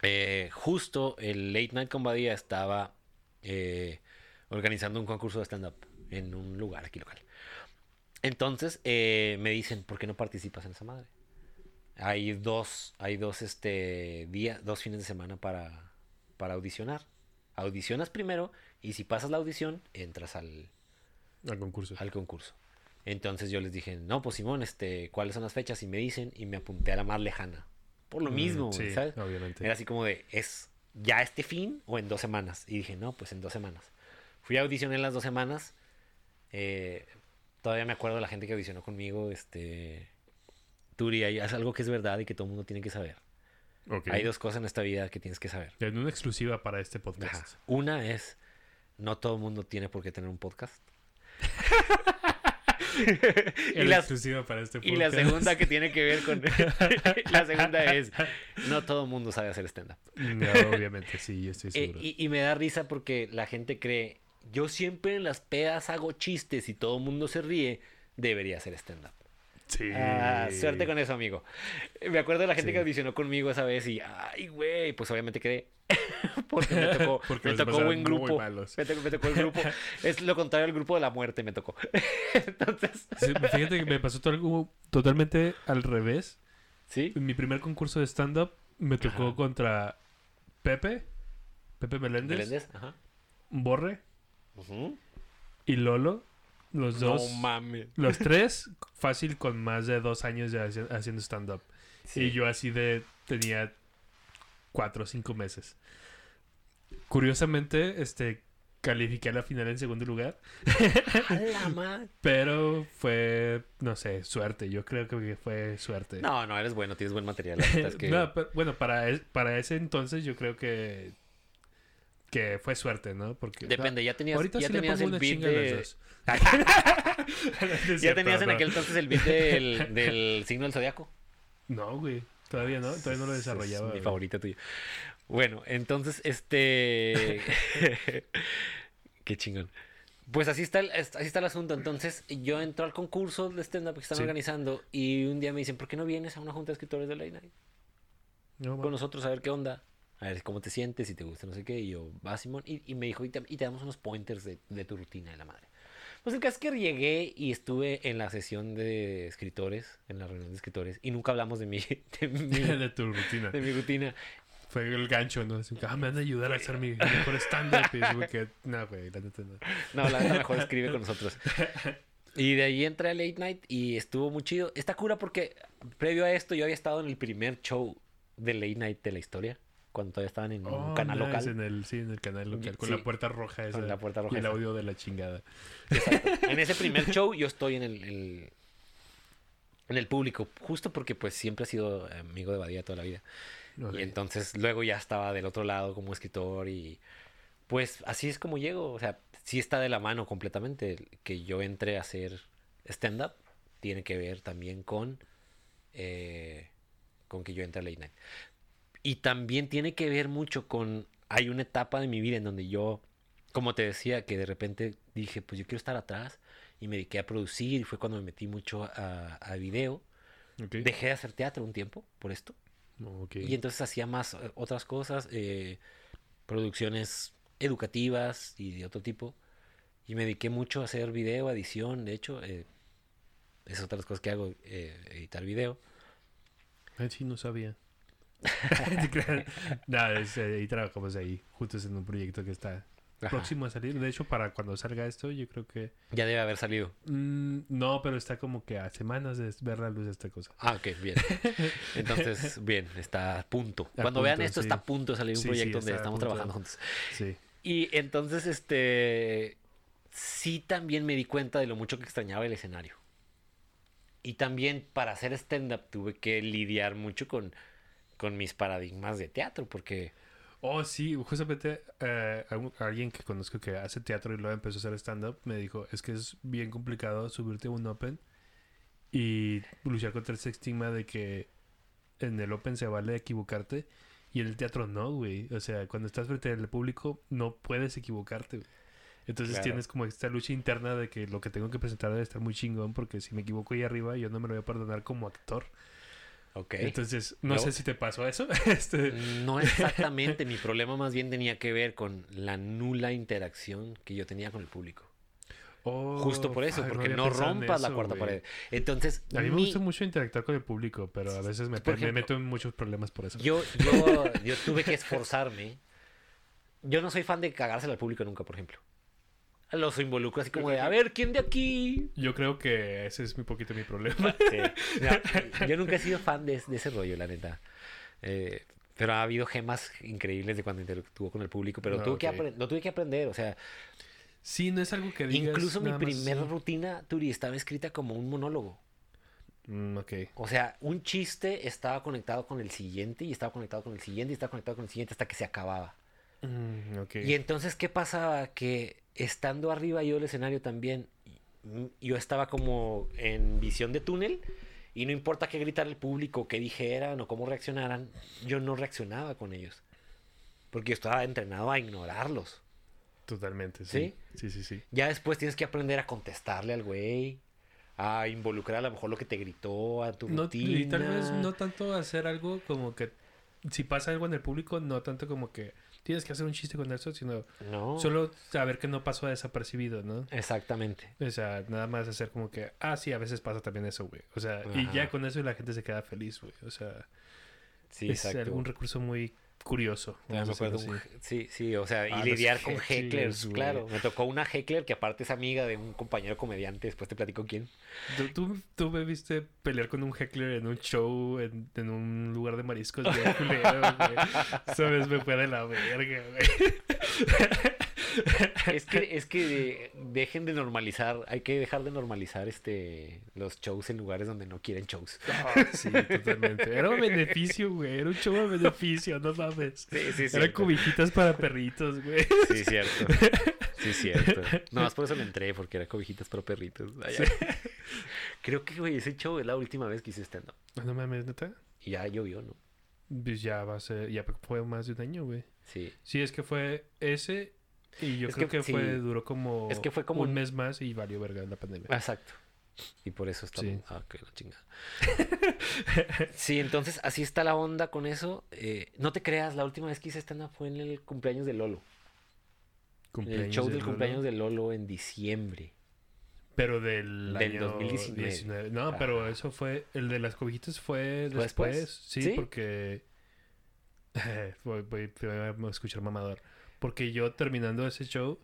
eh, justo el Late Night con Badía estaba eh, organizando un concurso de stand-up en un lugar aquí local. Entonces eh, me dicen, ¿por qué no participas en esa madre? Hay dos, hay dos este, días, dos fines de semana para para audicionar. Audicionas primero y si pasas la audición, entras al, al concurso. Al concurso. Entonces yo les dije, no, pues Simón, este, ¿cuáles son las fechas? Y me dicen, y me apunté a la más lejana. Por lo mm, mismo, ¿sabes? Obviamente. Era así como de, ¿es ya este fin o en dos semanas? Y dije, no, pues en dos semanas. Fui a audicionar en las dos semanas. Eh, todavía me acuerdo de la gente que audicionó conmigo. Este. Turi, es algo que es verdad y que todo el mundo tiene que saber. Hay dos cosas en esta vida que tienes que saber. Hay una exclusiva para este podcast. Una es, no todo el mundo tiene por qué tener un podcast. y, la, exclusiva para este podcast. y la segunda que tiene que ver con... la segunda es, no todo el mundo sabe hacer stand-up. No, obviamente, sí, yo estoy seguro. y, y me da risa porque la gente cree, yo siempre en las pedas hago chistes y todo el mundo se ríe, debería hacer stand-up. Sí. Ah, suerte con eso, amigo. Me acuerdo de la gente que audicionó conmigo esa vez y, ay, güey, pues obviamente quedé. Porque me tocó, me tocó buen grupo. Me tocó, me tocó, el grupo. Es lo contrario al grupo de la muerte, me tocó. Entonces. fíjate que me pasó todo totalmente al revés. Sí. En mi primer concurso de stand-up me tocó contra Pepe, Pepe Meléndez, Meléndez ajá. Borre y Lolo. Los dos. No mames. Los tres, fácil con más de dos años ya haciendo stand-up. Y yo así de. tenía cuatro o cinco meses. Curiosamente, este. Califiqué a la final en segundo lugar. Pero fue, no sé, suerte. Yo creo que fue suerte. No, no, eres bueno, tienes buen material. bueno, para, para ese entonces yo creo que que fue suerte, ¿no? Porque depende, ya tenías, ahorita ya tenías el beat de... ¿Ya tenías en aquel entonces el beat del, del signo del zodiaco? No, güey. Todavía no, todavía no lo desarrollaba. Es mi favorito tuyo. Bueno, entonces, este. Qué chingón. Pues así está, el, así está el asunto. Entonces, yo entro al concurso de stand-up que están organizando y un día me dicen, ¿por qué no vienes a una junta de escritores de Late Night? Con nosotros a ver qué onda. A ver cómo te sientes, si te gusta, no sé qué. Y yo, va, Simón. Y, me dijo, y te, damos unos pointers de, de tu rutina de la madre. Pues el caso es que llegué y estuve en la sesión de escritores, en la reunión de escritores, y nunca hablamos de mi... De, tu rutina. De mi rutina. Fue el gancho, ¿no? ah, me van a ayudar a hacer mi mejor stand-up. Y que, no, güey, la neta no. No, la neta mejor escribe con nosotros. Y de ahí entré a Late Night y estuvo muy chido. Está cura porque previo a esto yo había estado en el primer show de Late Night de la historia cuando todavía estaban en un oh, canal local. En el, sí, en el canal local, con la puerta roja esa. Con la puerta roja. Y el audio de la chingada. En ese primer show yo estoy en el, en el público, justo porque pues siempre he sido amigo de Badía toda la vida. Y entonces luego ya estaba del otro lado como escritor y pues así es como llego, o sea, sí está de la mano completamente que yo entré a hacer stand-up, tiene que ver también con, eh, con que yo entré a Late Night. Y también tiene que ver mucho con, hay una etapa de mi vida en donde yo, como te decía, que de repente dije, pues yo quiero estar atrás y me dediqué a producir y fue cuando me metí mucho a, a video. Dejé de hacer teatro un tiempo por esto. Y entonces hacía más eh, otras cosas, eh, producciones educativas y de otro tipo. Y me dediqué mucho a hacer video, edición, de hecho. Eh, es otra de las cosas que hago, eh, editar video. sí, no sabía. Nada, es, ahí trabajamos ahí, juntos en un proyecto que está próximo a salir. De hecho, para cuando salga esto, yo creo que. Ya debe haber salido. Mm, no, pero está como que a semanas de ver la luz de esta cosa. Ah, ok, bien. Entonces, bien, está a punto. cuando vean esto, está a punto de salir un proyecto donde estamos trabajando juntos. Sí. Y entonces, este. Sí, también me di cuenta de lo mucho que extrañaba el escenario. Y también para hacer stand-up tuve que lidiar mucho con con mis paradigmas de teatro, porque... Oh, sí, justamente eh, alguien que conozco que hace teatro y luego empezó a hacer stand-up me dijo, es que es bien complicado subirte a un open y luchar contra ese estigma de que en el open se vale equivocarte y en el teatro no, güey. O sea, cuando estás frente al público no puedes equivocarte. Entonces tienes como esta lucha interna de que lo que tengo que presentar debe estar muy chingón porque si me equivoco ahí arriba yo no me lo voy a perdonar como actor. Entonces, no sé si te pasó eso. este... No exactamente. Mi problema más bien tenía que ver con la nula interacción que yo tenía con el público. Oh, Justo por eso, porque no, rompas la cuarta pared. Entonces, a mí me gusta mucho interactuar con el público, pero a veces me, me, meto en muchos problemas por eso. Yo, yo, yo tuve que esforzarme. Yo no soy fan de cagársela al público nunca, por ejemplo los involucro así como de, a ver, ¿quién de aquí? Yo creo que ese es un poquito mi problema. yo nunca he sido fan de, ese rollo, la neta. Eh, pero ha habido gemas increíbles de cuando interactuó con el público, pero ah, tuve que lo tuve que aprender, o sea... Sí, no es algo que digas Incluso mi primera rutina, Turi, estaba escrita como un monólogo. Mm, ok. O sea, un chiste estaba conectado con el siguiente y estaba conectado con el siguiente y estaba conectado con el siguiente hasta que se acababa. Mm, ok. Y entonces, ¿qué pasaba? Que estando arriba yo del escenario también, yo estaba como en visión de túnel y no importa qué gritar el público, qué dijeran o cómo reaccionaran, yo no reaccionaba con ellos. Porque yo estaba entrenado a ignorarlos. Totalmente, sí. Sí, sí, sí. Ya después tienes que aprender a contestarle al güey, a involucrar a lo mejor lo que te gritó, a tu No, rutina. y tal vez no tanto hacer algo como que si pasa algo en el público, no tanto como que tienes que hacer un chiste con eso, sino No. solo saber que no pasó desapercibido, ¿no? Exactamente. O sea, nada más hacer como que, ah, sí, a veces pasa también eso, güey. O sea, y ya con eso la gente se queda feliz, güey. O sea, Sí, es exacto. algún recurso muy curioso. Me acuerdo un- sí, sí, o sea, y Ah, lidiar con hecklers, claro. Me tocó una heckler que aparte es amiga de un compañero comediante, después te platico quién. ¿Tú, tú, tú me viste pelear con un heckler en un show, en, en un lugar de mariscos bien culero, güey. Sabes, me fue de la verga, güey. Es que, es que dejen de normalizar, hay que dejar de normalizar este los shows en lugares donde no quieren shows. Ah, sí, totalmente. Era un beneficio, güey. Era un show de beneficio, no mames. Sí, sí, Eran cobijitas para perritos, güey. Sí, cierto. Sí, cierto. No, más por eso le entré, porque era cobijitas para perritos. Ay. Creo que, güey, ese show es la última vez que hice stand-up. No mames, neta. Y ya llovió, ¿no? Pues ya va a ser, ya fue más de un año, güey. Sí. Sí, es que fue ese y yo Es creo que que, fue, sí. duró como, Es que fue como un mes más y valió verga la pandemia. Exacto. Y por eso estamos. Sí. Ah, que la chingada. sí, entonces así está la onda con eso. Eh, no te creas, la última vez que hice stand-up fue en el cumpleaños de Lolo. En el show de del cumpleaños de Lolo en diciembre. Pero del, Del año 2019. 19. No, pero eso fue. El de las cobijitas fue ¿Fue después. después? Sí, ¿Sí? porque. voy, voy- voy a escuchar mamador. Porque yo terminando ese show,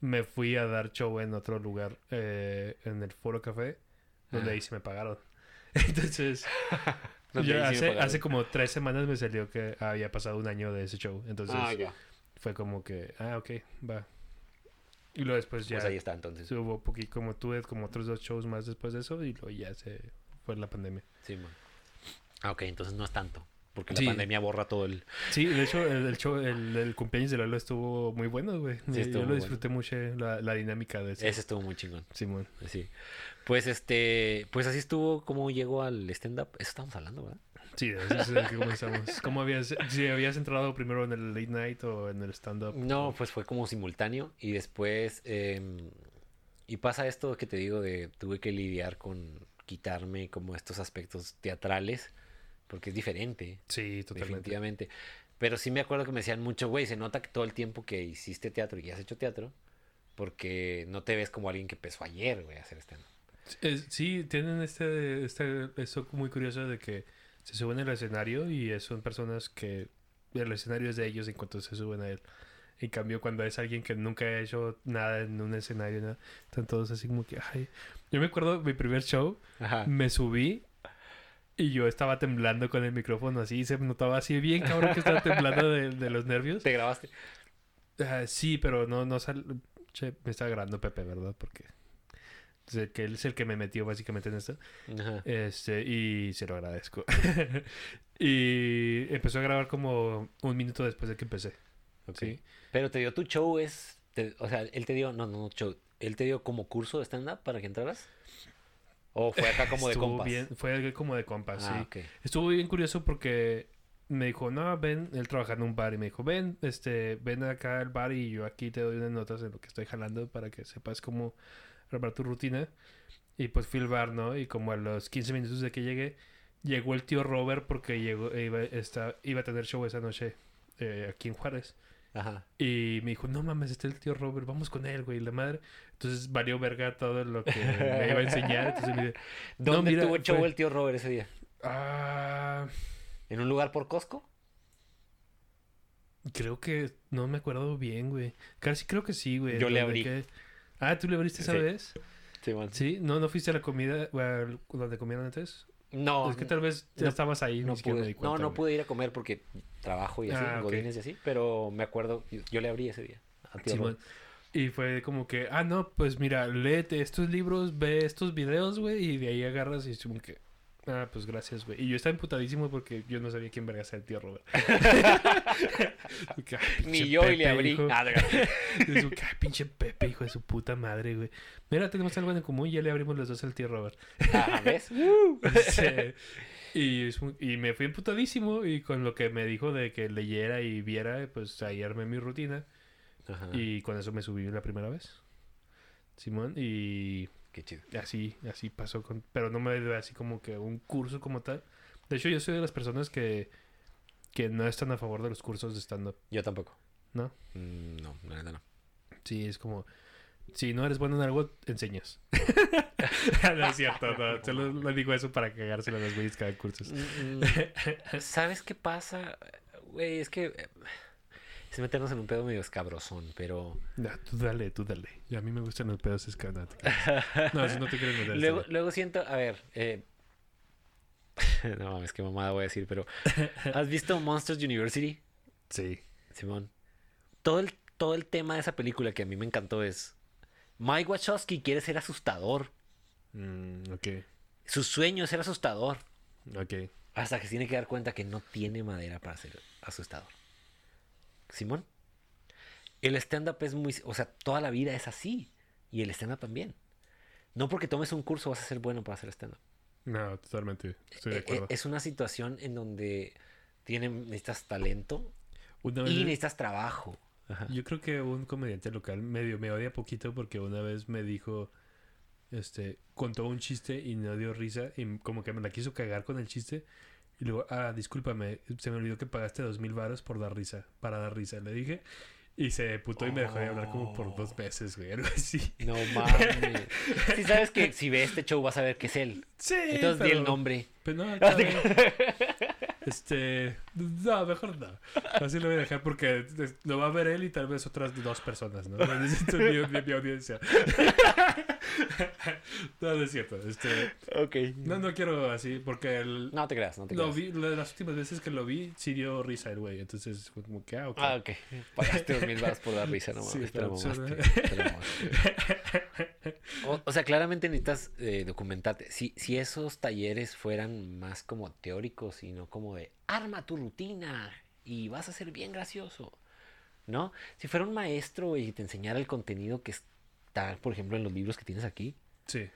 me fui a dar show en otro lugar, eh, en el Foro Café, donde Ah. ahí sí me pagaron. Entonces, yo hace, pagaron. hace como tres semanas me salió que había pasado un año de ese show. Entonces, Ah, fue como que, ah, ok, va. Y luego después ya. Pues ahí está, entonces. Hubo poquito, como tuve como otros dos shows más después de eso y luego ya se fue la pandemia. Sí, man. Ah, ok, entonces no es tanto. Porque Sí. la pandemia borra todo el. Sí, de hecho el, el show, el, el cumpleaños de Lalo estuvo muy bueno, güey. Sí, estuvo Yo lo disfruté mucho la, la dinámica de ese. Ese estuvo muy chingón. Simón. Sí. Pues este. Pues así estuvo como llegó al stand-up. Eso estamos hablando, ¿verdad? Sí, eso es que comenzamos. ¿Cómo habías, si habías entrado primero en el late night o en el stand-up? No, pues fue como simultáneo. Y después. em, y pasa esto que te digo de. Tuve que lidiar con quitarme como estos aspectos teatrales. Porque es diferente. Sí, totalmente. Definitivamente. Pero sí me acuerdo que me decían mucho, güey, se nota que todo el tiempo que hiciste teatro y has hecho teatro, porque no te ves como alguien que empezó ayer, güey, a hacer stand sí, tienen este, este, eso muy curioso de que se suben al escenario y son personas que el escenario es de ellos en cuanto se suben a él. En cambio, cuando es alguien que nunca ha hecho nada en un escenario, nada, están todos así como que, ay. Yo me acuerdo mi primer show, Ajá. me subí y yo estaba temblando con el micrófono así, se notaba así bien cabrón que estaba temblando de, de los nervios. ¿Te grabaste? Ah, sí, pero no, no sal... che, me está grabando Pepe, ¿verdad? Porque que él es el que me metió básicamente en esto. Ajá. Este, y se lo agradezco. y empezó a grabar como un minuto después de que empecé. Sí. Pero te dio tu show, es. te- o sea, él te dio. No, no, no, show. Él te dio como curso de stand-up para que entraras. ¿O fue acá como de Estuvo compas? bien, fue como de compas, Ah, sí. Estuvo bien curioso porque me dijo, no, ven, él trabaja en un bar y me dijo, ven, este, ven acá al bar y yo aquí te doy unas notas de lo que estoy jalando para que sepas cómo armar tu rutina. Y pues fui al bar, ¿no? Y como a los 15 minutos de que llegué, llegó el tío Robert porque llegó, iba, iba a tener show esa noche eh, aquí en Juárez. Ajá. Y me dijo, no mames, está el tío Robert, vamos con él, güey, la madre. Entonces valió verga todo lo que me iba a enseñar. Entonces me dice, No, ¿Dónde mira, tuvo show fue- el tío Robert ese día? ah, ¿En un lugar por Costco? creo que no me acuerdo bien, güey. Casi creo que sí, güey. Yo le abrí. que- Ah, ¿tú le abriste esa Sí. vez? Sí, man. Sí, no, no fuiste a la comida, o al- donde comían antes. No, es que tal vez ya no- estabas ahí, no pude, no, no pude ir a comer porque trabajo y así, Ah, godines y así, pero me acuerdo, yo, yo le abrí ese día. Y fue como que, ah, no, pues mira, léete estos libros, ve estos videos, güey, y de ahí agarras y es como que, Ah, pues gracias, güey. Y yo estaba emputadísimo porque yo no sabía quién verga ser el tío Robert. Ni yo y le abrí. nada. pinche Pepe, hijo de su puta madre, güey. Mira, tenemos algo en común y ya le abrimos los dos al tío Robert. Ah, ¿ves? y, y, me fui emputadísimo y con lo que me dijo de que leyera y viera, pues ahí armé mi rutina. Y con eso me subí la primera vez. Simón, y Así, así pasó con... Pero no me dio así como que un curso como tal. De hecho, yo soy de las personas que, que no están a favor de los cursos de stand-up. Yo tampoco. ¿No? Mm, no, no, no. Sí, es como... Si no eres bueno en algo, enseñas. no es cierto, no. Solo le digo eso para cagarse a los güeyes cada curso. Mm, mm. ¿Sabes qué pasa? Güey, es que eh, es meternos en un pedo medio escabrosón, pero. No, tú dale, tú dale. Y a mí me gustan los pedos escabrosos. No, si no te quieres meter. luego, luego siento, a ver, eh... no mames, qué mamada voy a decir, pero. ¿Has visto Monsters University? Sí. Simón. Todo el, todo el tema de esa película que a mí me encantó es. Mike Wachowski quiere ser asustador. Mm, ok. Su sueño es ser asustador. Ok. Hasta que se tiene que dar cuenta que no tiene madera para ser asustador. Simón. El stand-up es muy... O sea, toda la vida es así. Y el stand-up también. No porque tomes un curso vas a ser bueno para hacer stand-up. No, totalmente. Estoy de e, e, acuerdo. Es una situación en donde tienen, necesitas talento y necesitas trabajo. Yo creo que un comediante local medio me odia poquito porque una vez me dijo, este, contó un chiste y no dio risa y como que me la quiso cagar con el chiste y luego, ah, discúlpame, se me olvidó que pagaste dos mil varos por dar risa, para dar risa, le dije. Y se putó y me dejó de hablar como por dos meses, güey, algo así. No mames. Si sabes que si ve este show vas a ver que es él. Sí. Entonces di el nombre. Pero no, Este. No, mejor no. Así lo voy a dejar porque lo va a ver él y tal vez otras dos personas, ¿no? Necesito mi, mi, audiencia. no, no es cierto. Este. No, no quiero así porque. El, no te creas, no te lo Vi, las últimas veces que lo vi, sí dio risa el güey. Entonces, como que, ah, ok. Ah, ok. Pagaste dos mil baros por dar risa, no. Sí, pero, o, o, sea, claramente necesitas eh, documentarte. Si, si esos talleres fueran más como teóricos y no como de arma tu rutina y vas a ser bien gracioso. ¿No? Si fuera un maestro y te enseñara el contenido que está, por ejemplo, en los libros que tienes aquí. Sí.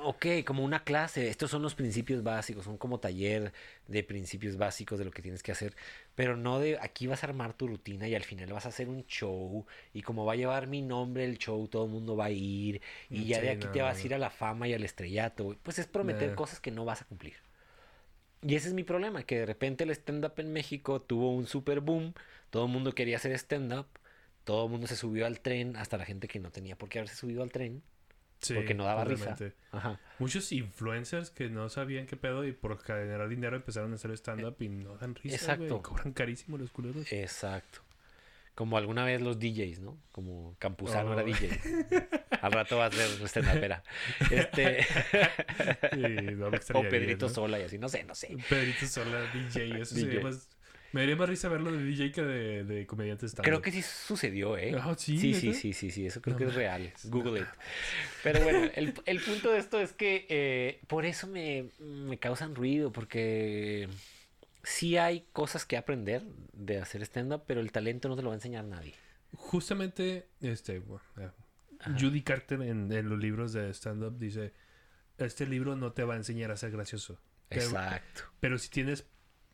Ok, como una clase, estos son los principios básicos, son como taller de principios básicos de lo que tienes que hacer, pero no de aquí vas a armar tu rutina y al final vas a hacer un show y como va a llevar mi nombre el show, todo el mundo va a ir y ya de aquí te vas a ir a la fama y al estrellato, pues es prometer cosas que no vas a cumplir. Y ese es mi problema, que de repente el stand-up en México tuvo un super boom, todo el mundo quería hacer stand-up, todo el mundo se subió al tren, hasta la gente que no tenía por qué haberse subido al tren. porque no daba risa. Muchos influencers que no sabían qué pedo y por generar dinero empezaron a hacer stand-up y no dan risa. Exacto. Cobran carísimo los culeros. Exacto. Como alguna vez los DJs, ¿no? Como Campuzano era oh. DJ. Al rato va a ser stand Este. o Pedrito Sola y así, no sé, no sé. Pedrito Sola, DJ, eso sería más. Me daría más risa verlo de DJ que de, de comediante stand Creo que sí sucedió, ¿eh? Ah, ¿sí? Sí, sí, sí, sí, sí, eso creo que es real. Google it. Pero bueno, el, el, punto de esto es que eh, por eso me, me causan ruido, porque sí hay cosas que aprender de hacer stand-up, pero el talento no te lo va a enseñar nadie. Justamente, este, Judy Carter en, los libros de stand-up dice, este libro no te va a enseñar a ser gracioso. Exacto. Pero, si tienes,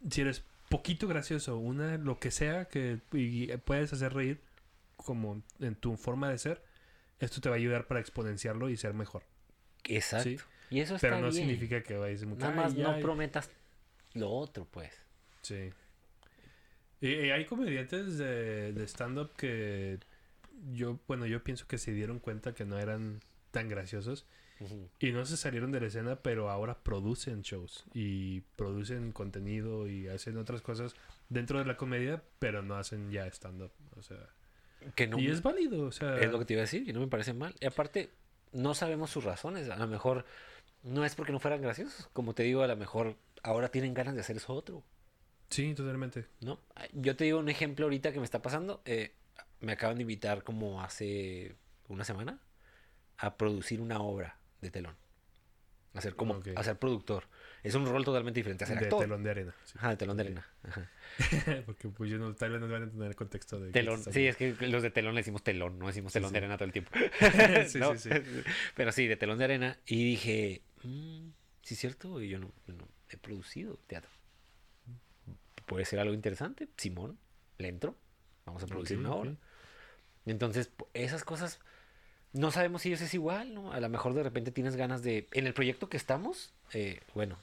si eres poquito gracioso, una, lo que sea que puedes hacer reír, como en tu forma de ser, esto te va a ayudar para exponenciarlo y ser mejor. Exacto. Y eso está Pero no significa que vayas a Nada más no prometas lo otro, pues. Sí. Y, hay comediantes de, de stand-up que yo, bueno, yo pienso que se dieron cuenta que no eran tan graciosos y no se salieron de la escena, pero ahora producen shows y producen contenido y hacen otras cosas dentro de la comedia, pero no hacen ya stand-up. O sea, que no, y es válido, o sea. Es lo que te iba a decir, y no me parece mal. Y aparte, no sabemos sus razones. A lo mejor no es porque no fueran graciosos. Como te digo, a lo mejor ahora tienen ganas de hacer eso otro. Sí, totalmente. ¿No? Yo te digo un ejemplo ahorita que me está pasando. Eh, me acaban de invitar como hace una semana a producir una obra de telón. A ser como, a ser productor. Es un rol totalmente diferente a ser de actor. telón de arena. sí. Ajá, de telón de arena. Ajá. Porque pues yo no, tal vez no van a entender el contexto de... Telón. Sí, es que los de telón le decimos telón, no decimos telón sí. de arena todo el tiempo. Sí, ¿No? sí, Pero sí, de telón de arena. Y dije, "Mm, sí es cierto, y yo no, he producido teatro. Puede ser algo interesante. Simón, le entro. Vamos a producir una obra. Entonces, esas cosas, no sabemos si eso es igual, ¿no? A lo mejor de repente tienes ganas de... En el proyecto que estamos, eh, bueno,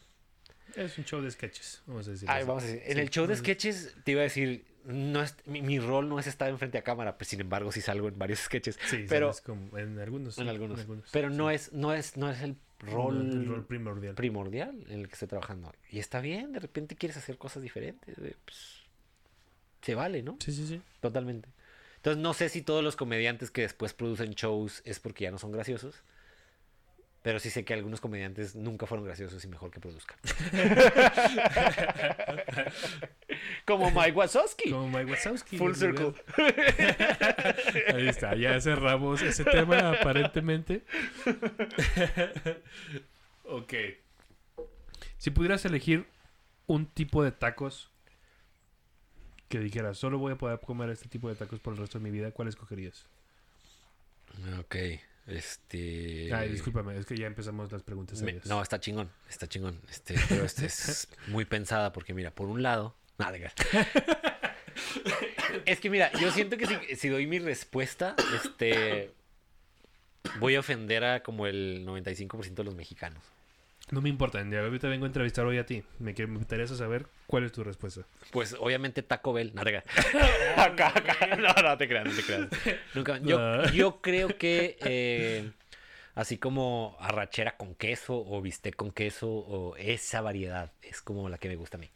Es un show de sketches, vamos a decir. Vamos a decir, en Sí. el show de sketches te iba a decir, no es, mi, mi rol no es estar enfrente a cámara, pues sin embargo sí salgo en varios sketches, Sí, pero como en algunos. en algunos, pero no es, no es, no es el No, rol, el rol primordial. primordial en el que estoy trabajando. Y está bien, de repente quieres hacer cosas diferentes, pues, se vale, ¿no? Sí, sí, sí. Totalmente. Entonces no sé si todos los comediantes que después producen shows es porque ya no son graciosos. Pero sí sé que algunos comediantes nunca fueron graciosos y mejor que produzcan. Como Mike Wazowski. Como Mike Wazowski. Full circle. Ahí está, ya cerramos ese tema aparentemente. ok. Si pudieras elegir un tipo de tacos que dijeras, solo voy a poder comer este tipo de tacos por el resto de mi vida, ¿cuál escogerías? Ok, este... Ay, discúlpame, es que ya empezamos las preguntas. Me- no, está chingón, está chingón. Este, pero este es muy pensada porque mira, por un lado... Nada, es que mira, yo siento que si, si doy mi respuesta, este... Voy a ofender a como el 95% de los mexicanos. No me importa, ya ahorita vengo a entrevistar hoy a ti. Me, me interesa saber cuál es tu respuesta. Pues obviamente Taco Bell. No, te. Acá, acá. no, no te creas, no te creas. Nunca. Yo, No. yo creo que eh, así como arrachera con queso o bistec con queso o esa variedad es como la que me gusta a mí.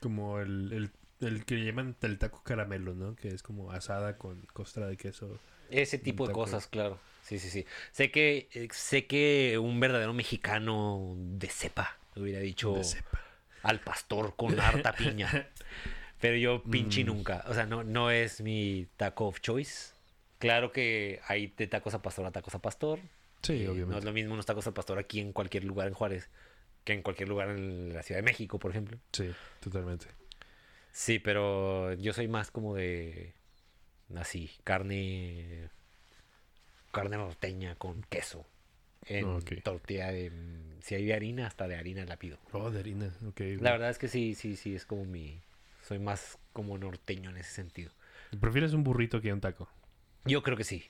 Como el, el, el que llaman el taco caramelo, ¿no? Que es como asada con costra de queso. Ese tipo de cosas, claro. Sí, sí, sí. Sé que, eh, sé que un verdadero mexicano de cepa hubiera dicho De cepa. al pastor con harta piña. Pero yo pinche Mm. nunca. O sea, no, no es mi taco of choice. Claro que hay de tacos a pastor a tacos a pastor. Sí, Eh, No obviamente. es lo mismo unos tacos al pastor aquí en cualquier lugar en Juárez que en cualquier lugar en la Ciudad de México, por ejemplo. Sí, totalmente. Sí, pero yo soy más como de así, carne carne norteña con queso en tortilla de si hay de harina, hasta de harina la pido. Oh, de harina, ok. La verdad es que sí, sí, sí es como mi soy más como norteño en ese sentido. ¿Prefieres un burrito que un taco? Yo creo que sí.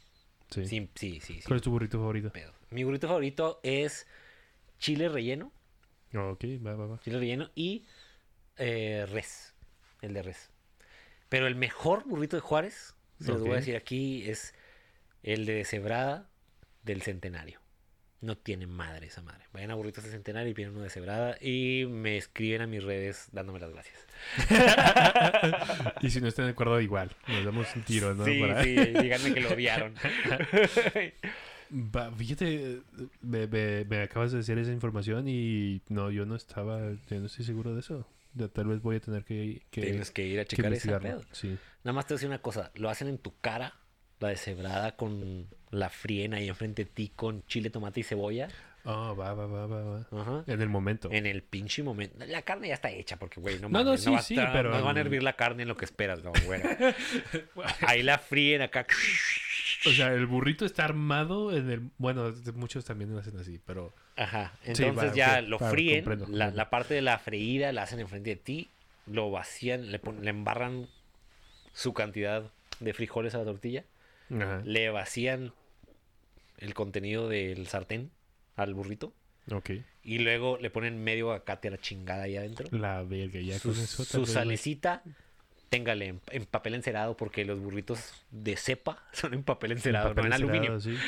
Sí. Sí, sí, sí, sí. ¿Cuál es tu burrito favorito? pedo. Mi burrito favorito es chile relleno, Oh, ok, va, va, va. chile relleno y eh, res, el de res. Pero el mejor burrito de Juárez, se los voy a decir aquí, es el de cebrada del centenario. No tiene madre esa madre. Vayan a burritos del centenario y piden uno de cebrada y me escriben a mis redes dándome las gracias. y si no están de acuerdo, igual. Nos damos un tiro, ¿no? Sí, Para- sí, díganme que lo odiaron. Fíjate, me, me- me acabas de decir esa información y no, yo no estaba, yo no estoy seguro de eso. Ya tal vez voy a tener que, que, Tienes que ir a checar ese. Sí. Nada más te voy a decir una cosa, lo hacen en tu cara, la deshebrada con la friena ahí enfrente de ti con chile, tomate y cebolla. Oh, va, va, va, va, va. Ajá. En el momento. En el pinche momento. La carne ya está hecha porque, güey, no No, no, mames, sí, va a sí, estar- pero No van a hervir la carne en lo que esperas, no, güey. Ahí la fríen acá. O sea, el burrito está armado en el... Bueno, muchos también lo hacen así, pero... Ajá. Sí, Entonces va, ya ok, lo va, fríen. comprendo, la, la parte de la freída la hacen enfrente de ti. Lo vacían, le, pon- le embarran su cantidad de frijoles a la tortilla. Ajá. Le vacían el contenido del sartén al burrito. Ok. Y luego le ponen medio aguacate a la chingada ahí adentro. La verga, ya su, con eso... su salecita, téngale en, en papel encerado porque los burritos de cepa son en papel encerado, papel no en aluminio. Sí.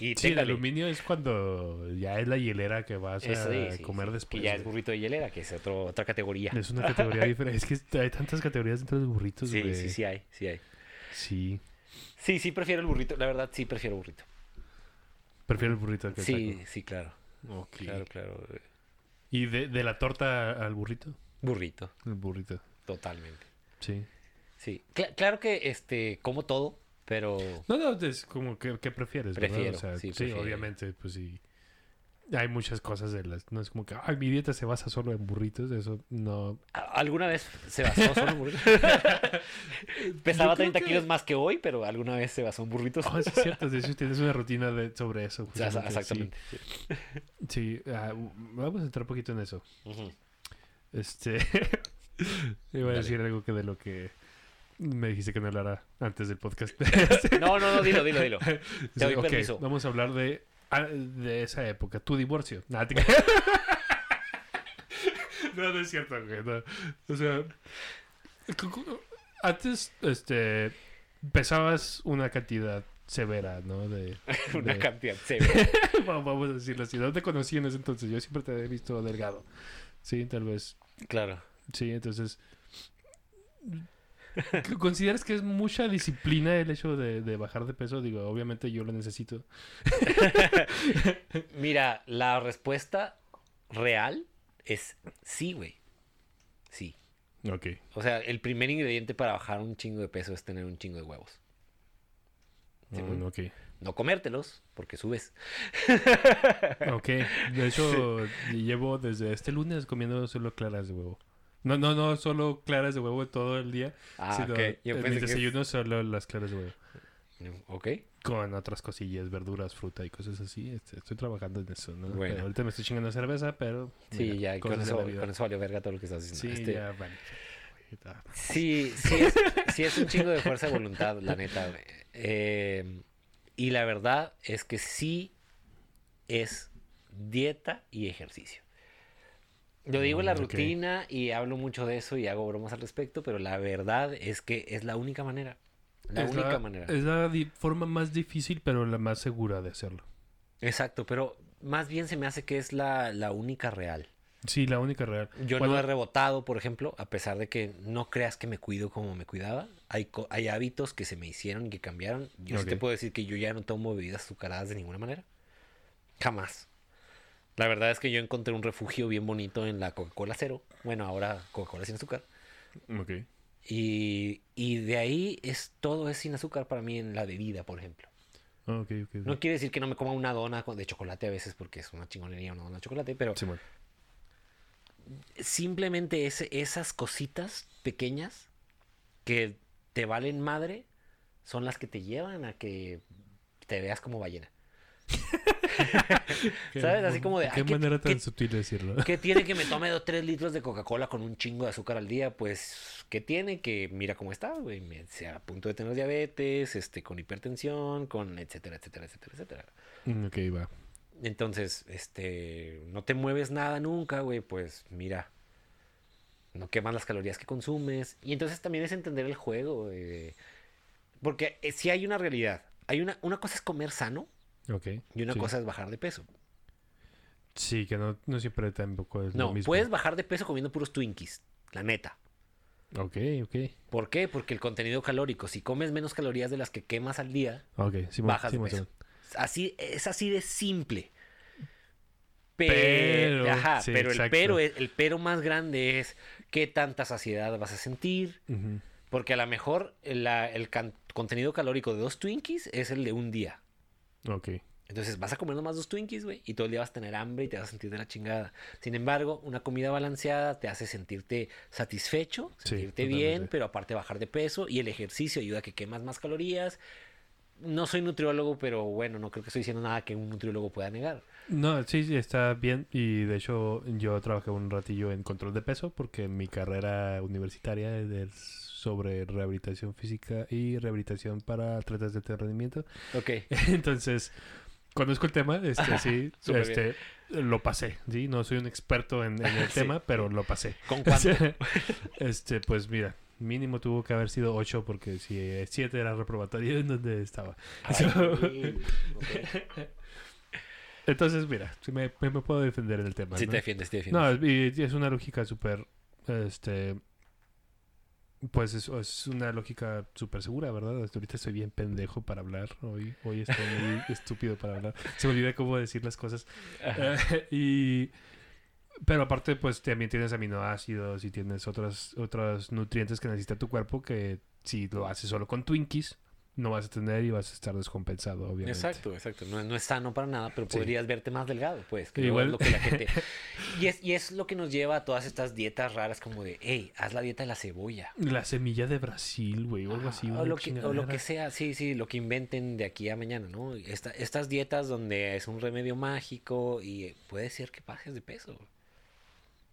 Y Sí, el aluminio es cuando ya es la hielera que vas a Eso sí, sí, comer después. Que ya es burrito de hielera, que es otro, otra categoría. Es una categoría diferente. Es que hay tantas categorías dentro de los burritos, Sí, güey. sí, sí hay, sí hay. Sí. Sí, sí prefiero el burrito, la verdad sí prefiero burrito. Prefiero el burrito al que el Sí, sí, claro. Claro, claro. ¿Y de, de la torta al burrito? Burrito, El burrito. totalmente. Sí. Sí. Cla- claro que este como todo, pero No, no, es como que ¿qué prefieres? ¿verdad? Prefiero, O sea, sí, sí, prefiero. obviamente, pues sí. Hay muchas cosas de las. No es como que, ay, mi dieta se basa solo en burritos. Eso no. ¿Alguna vez se basó solo en burritos? Pesaba 30 kilos más que hoy, pero alguna vez se basó en burritos. Oh, es cierto. De hecho, tienes una rutina de, sobre eso. Exactamente. Sí, ah, vamos a entrar un poquito en eso. Este. Iba a decir algo que de lo que. Me dijiste que no hablara antes del podcast. no, no, no, dilo, dilo, dilo. Te doy permiso. Vamos a hablar de Ah, de esa época, tu divorcio. no, no es cierto, O sea, antes, este, pesabas una cantidad severa, ¿no? De, una cantidad severa. Vamos a decirlo así. No te conocí en ese entonces. Yo siempre te he visto delgado. Sí, tal vez. Claro. Sí, entonces ¿Consideras que es mucha disciplina el hecho de, bajar de peso? Digo, obviamente yo lo necesito. Mira, la respuesta real es sí, güey. Sí. Ok. O sea, el primer ingrediente para bajar un chingo de peso es tener un chingo de huevos. Mm, ok. No comértelos, porque subes. ok. De hecho, llevo desde este lunes comiendo solo claras de huevo. No, no, no, solo claras de huevo todo el día. Ah, sino ok. Yo en mi desayuno solo las claras de huevo. Ok. Con otras cosillas, verduras, fruta y cosas así. Este, estoy trabajando en eso, ¿no? Bueno. ahorita me estoy chingando cerveza, pero... Sí, ya, con eso, con eso valió verga todo lo que estás diciendo. Sí, este... ya, vale. Sí, sí es, sí es un chingo de fuerza de voluntad, la neta. Eh, y la verdad es que sí es dieta y ejercicio. Yo digo la mm, rutina y hablo mucho de eso y hago bromas al respecto, pero la verdad es que es la única manera. La única manera. Es la forma más difícil, pero la más segura de hacerlo. Exacto, pero más bien se me hace que es la, única real. Sí, la única real. Yo no he rebotado, por ejemplo, a pesar de que no creas que me cuido como me cuidaba. Hay, hay hábitos que se me hicieron y que cambiaron. Yo sí te puedo decir que yo ya no tomo bebidas azucaradas de ninguna manera. Jamás. La verdad es que yo encontré un refugio bien bonito en la Coca-Cola cero. Bueno, ahora Coca-Cola sin azúcar. Ok. Y, y, de ahí es todo es sin azúcar para mí en la bebida, por ejemplo. Ah, okay, okay, no quiere decir que no me coma una dona de chocolate a veces porque es una chingonería una dona de chocolate, pero sí, bueno. simplemente esas cositas pequeñas que te valen madre son las que te llevan a que te veas como ballena. ¿Sabes? Así como de... Qué manera tan sutil decirlo. ¿Qué tiene que me tome dos, tres litros de Coca-Cola con un chingo de azúcar al día? Pues, ¿qué tiene? Que mira cómo está, güey. Sea a punto de tener diabetes, este, con hipertensión, con etcétera, etcétera, etcétera, etcétera. Mm, ok, va. Entonces, este, no te mueves nada nunca, güey, pues mira, no quemas las calorías que consumes. Y entonces también es entender el juego, porque eh, si hay una realidad, hay una, una cosa es comer sano y una cosa es bajar de peso. Sí, que no, no siempre tampoco es no, puedes bajar de peso comiendo puros Twinkies, la neta. Ok, ok. ¿Por qué? Porque el contenido calórico, si comes menos calorías de las que quemas al día, bajas de peso. Así, es así de simple. Pero, ajá, pero el pero el pero más grande es qué tanta saciedad vas a sentir. Porque a lo mejor el contenido calórico de dos Twinkies es el de un día. Ok. Entonces vas a comer nomás dos Twinkies, güey, y todo el día vas a tener hambre y te vas a sentir de la chingada. Sin embargo, una comida balanceada te hace sentirte satisfecho, sentirte bien, pero aparte bajar de peso y el ejercicio ayuda a que quemas más calorías. No soy nutriólogo, pero bueno, no creo que estoy diciendo nada que un nutriólogo pueda negar. No, sí, sí, está bien. Y de hecho, yo trabajé un ratillo en control de peso porque mi carrera universitaria es sobre rehabilitación física y rehabilitación para atletas de alto rendimiento. Ok. Entonces, conozco el tema, este, sí, este, lo pasé, ¿sí? No soy un experto en, el tema, pero lo pasé. ¿Con cuánto? este, pues mira, mínimo tuvo que haber sido 8 porque si 7 era reprobatorio en donde estaba. Entonces, mira, me, me, puedo defender en el tema. Sí, te defiendes, te defiendes. No, y es una lógica súper este, pues eso es una lógica súper segura, ¿verdad? Hasta ahorita estoy bien pendejo para hablar. Hoy, hoy estoy muy estúpido para hablar. Se me olvida cómo decir las cosas. y... Pero aparte, pues también tienes aminoácidos y tienes otros, otros nutrientes que necesita tu cuerpo que si lo haces solo con Twinkies, no vas a tener y vas a estar descompensado, obviamente. Exacto, exacto. No, no es sano para nada, pero podrías verte más delgado, pues. Igual. lo que la gente... y, es, y es lo que nos lleva a todas estas dietas raras como de, hey, haz la dieta de la cebolla. La semilla de Brasil, güey, o algo así. o, lo que, o lo que sea, sí, sí, lo que inventen de aquí a mañana, ¿no? estas dietas donde es un remedio mágico y puede ser que bajes de peso.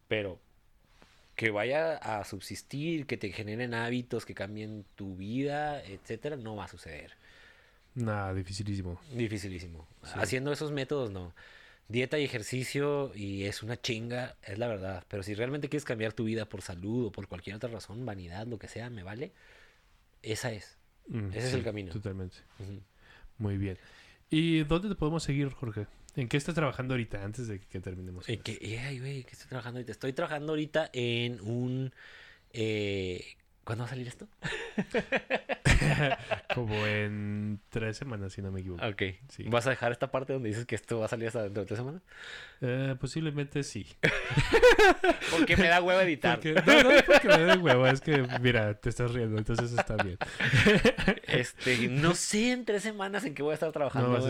Pero que vaya a subsistir, que te generen hábitos, que cambien tu vida, etcétera, no va a suceder. Nada, dificilísimo. Dificilísimo. Haciendo esos métodos, no. Dieta y ejercicio, y es una chinga, es la verdad. Pero si realmente quieres cambiar tu vida por salud o por cualquier otra razón, vanidad, lo que sea, me vale, esa es. Mm, Ese es el camino. Totalmente. Muy bien. ¿Y dónde te podemos seguir, Jorge? ¿En qué estás trabajando ahorita antes de que terminemos? ¿En qué, güey, ¿qué estoy trabajando ahorita? Estoy trabajando ahorita en un... Eh, ¿Cuándo va a salir esto? Como en tres semanas, si no me equivoco. Ok. ¿Vas a dejar esta parte donde dices que esto va a salir hasta dentro de tres semanas? Eh, posiblemente sí. porque me da huevo editar. no, no es porque me da huevo, es que, mira, te estás riendo, entonces está bien. este, no sé en tres semanas en qué voy a estar trabajando. No,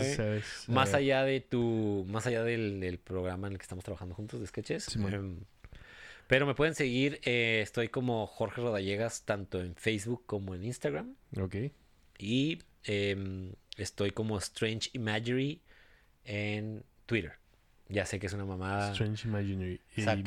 más allá de tu, más allá del, programa en el que estamos trabajando juntos de sketches. Sí, em, pero me pueden seguir, eh, estoy como Jorge Rodallegas, tanto en Facebook como en Instagram. Ok. Y em, estoy como Strange Imagery en Twitter. Ya sé que es una mamada. Strange Imaginary.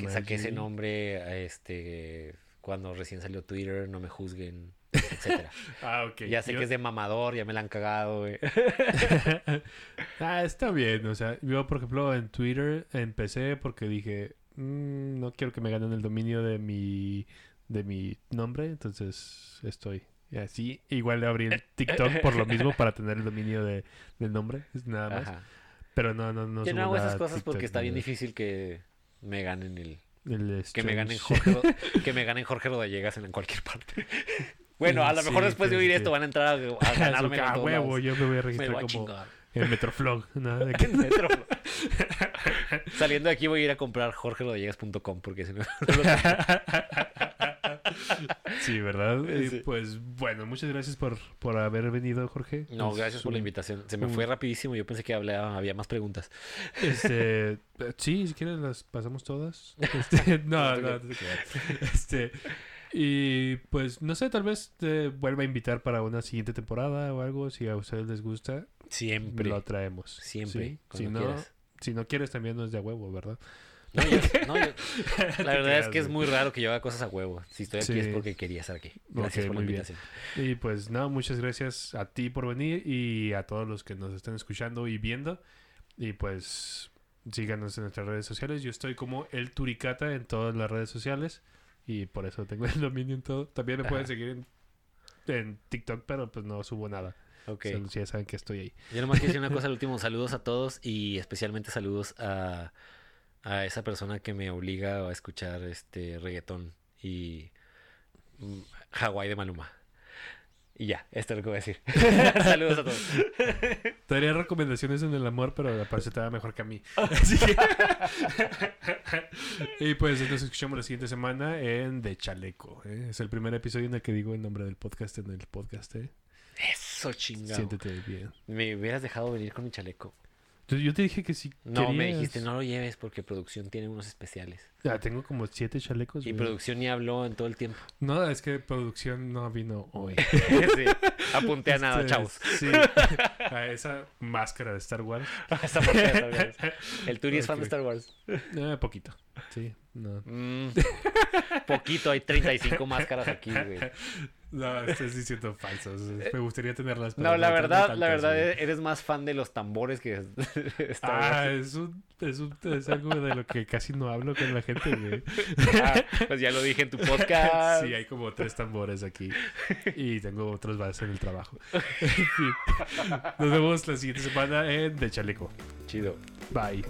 Saqué, ese nombre este, cuando recién salió Twitter, no me juzguen, etcétera. ah, ok. Ya sé que es de mamador, ya me la han cagado, güey. ah, está bien. O sea, yo, por ejemplo, en Twitter empecé porque dije, Mm, no quiero que me ganen el dominio de mi, de mi nombre, entonces estoy así. Igual le abrí el TikTok por lo mismo para tener el dominio de, del nombre, nada más. Pero no, no, no. Yo no hago esas cosas porque está bien difícil que me ganen el... que me ganen Jorge que me ganen Jorge Rodallegas en cualquier parte. Bueno, a lo mejor después de oír esto van a entrar a, ganarme. a huevo, yo me voy a registrar como en Metroflog. Saliendo de aquí voy a ir a comprar jorgerodallegas.com porque si no... sí, ¿verdad? Pues bueno, muchas gracias por, por haber venido, Jorge. No, gracias por la invitación. Se me fue rapidísimo. Yo pensé que hablaba, había más preguntas. Este, sí, si quieres las pasamos todas. Este, no, no, no, Este, y pues no sé, tal vez te vuelva a invitar para una siguiente temporada o algo, si a ustedes les gusta. Siempre. Lo traemos. Siempre. Si no, si no quieres también no es de huevo, ¿verdad? No, la verdad es que es muy raro que yo haga cosas a huevo. Si estoy aquí es porque quería estar aquí. Gracias por la invitación. Y pues nada, muchas gracias a ti por venir y a todos los que nos están escuchando y viendo. Y pues síganos en nuestras redes sociales. Yo estoy como el Turicata en todas las redes sociales. Y por eso tengo el dominio en todo. También me pueden seguir en, en, TikTok, pero pues no subo nada. Ok. ya saben que estoy ahí. Yo nomás quiero decir una cosa al último. Saludos a todos y especialmente saludos a, a esa persona que me obliga a escuchar este reggaetón y mm, Hawái de Maluma. Y ya, esto es lo que voy a decir. Saludos a todos. Te daría recomendaciones en el amor, pero parece te va mejor que a mí. y pues nos escuchamos la siguiente semana en De Chaleco. ¿eh? Es el primer episodio en el que digo el nombre del podcast en el podcast. ¿eh? Eso chingado. Siéntete bien. Me hubieras dejado venir con mi chaleco. Yo te dije que sí. No, me dijiste, no lo lleves porque producción tiene unos especiales. Ya, tengo como siete chalecos. Y producción ni habló en todo el tiempo. No, es que producción no vino hoy. sí, apunté a nada, este, chavos. Sí, a esa máscara de Star Wars. esa máscara de Star Wars. El Turi es fan de Star Wars. Eh, poquito. Sí, no. Mm. poquito, hay 35 máscaras aquí, güey. No, estás diciendo falsos. Me gustaría tenerlas. No, la verdad, la verdad, eres más fan de los tambores que Ah, es, un, es, un, es algo de lo que casi no hablo con la gente, güey. Ah, pues ya lo dije en tu podcast. Sí, hay como tres tambores aquí. Y tengo otros más en el trabajo. Nos vemos la siguiente semana en De Chaleco. Chido. Bye.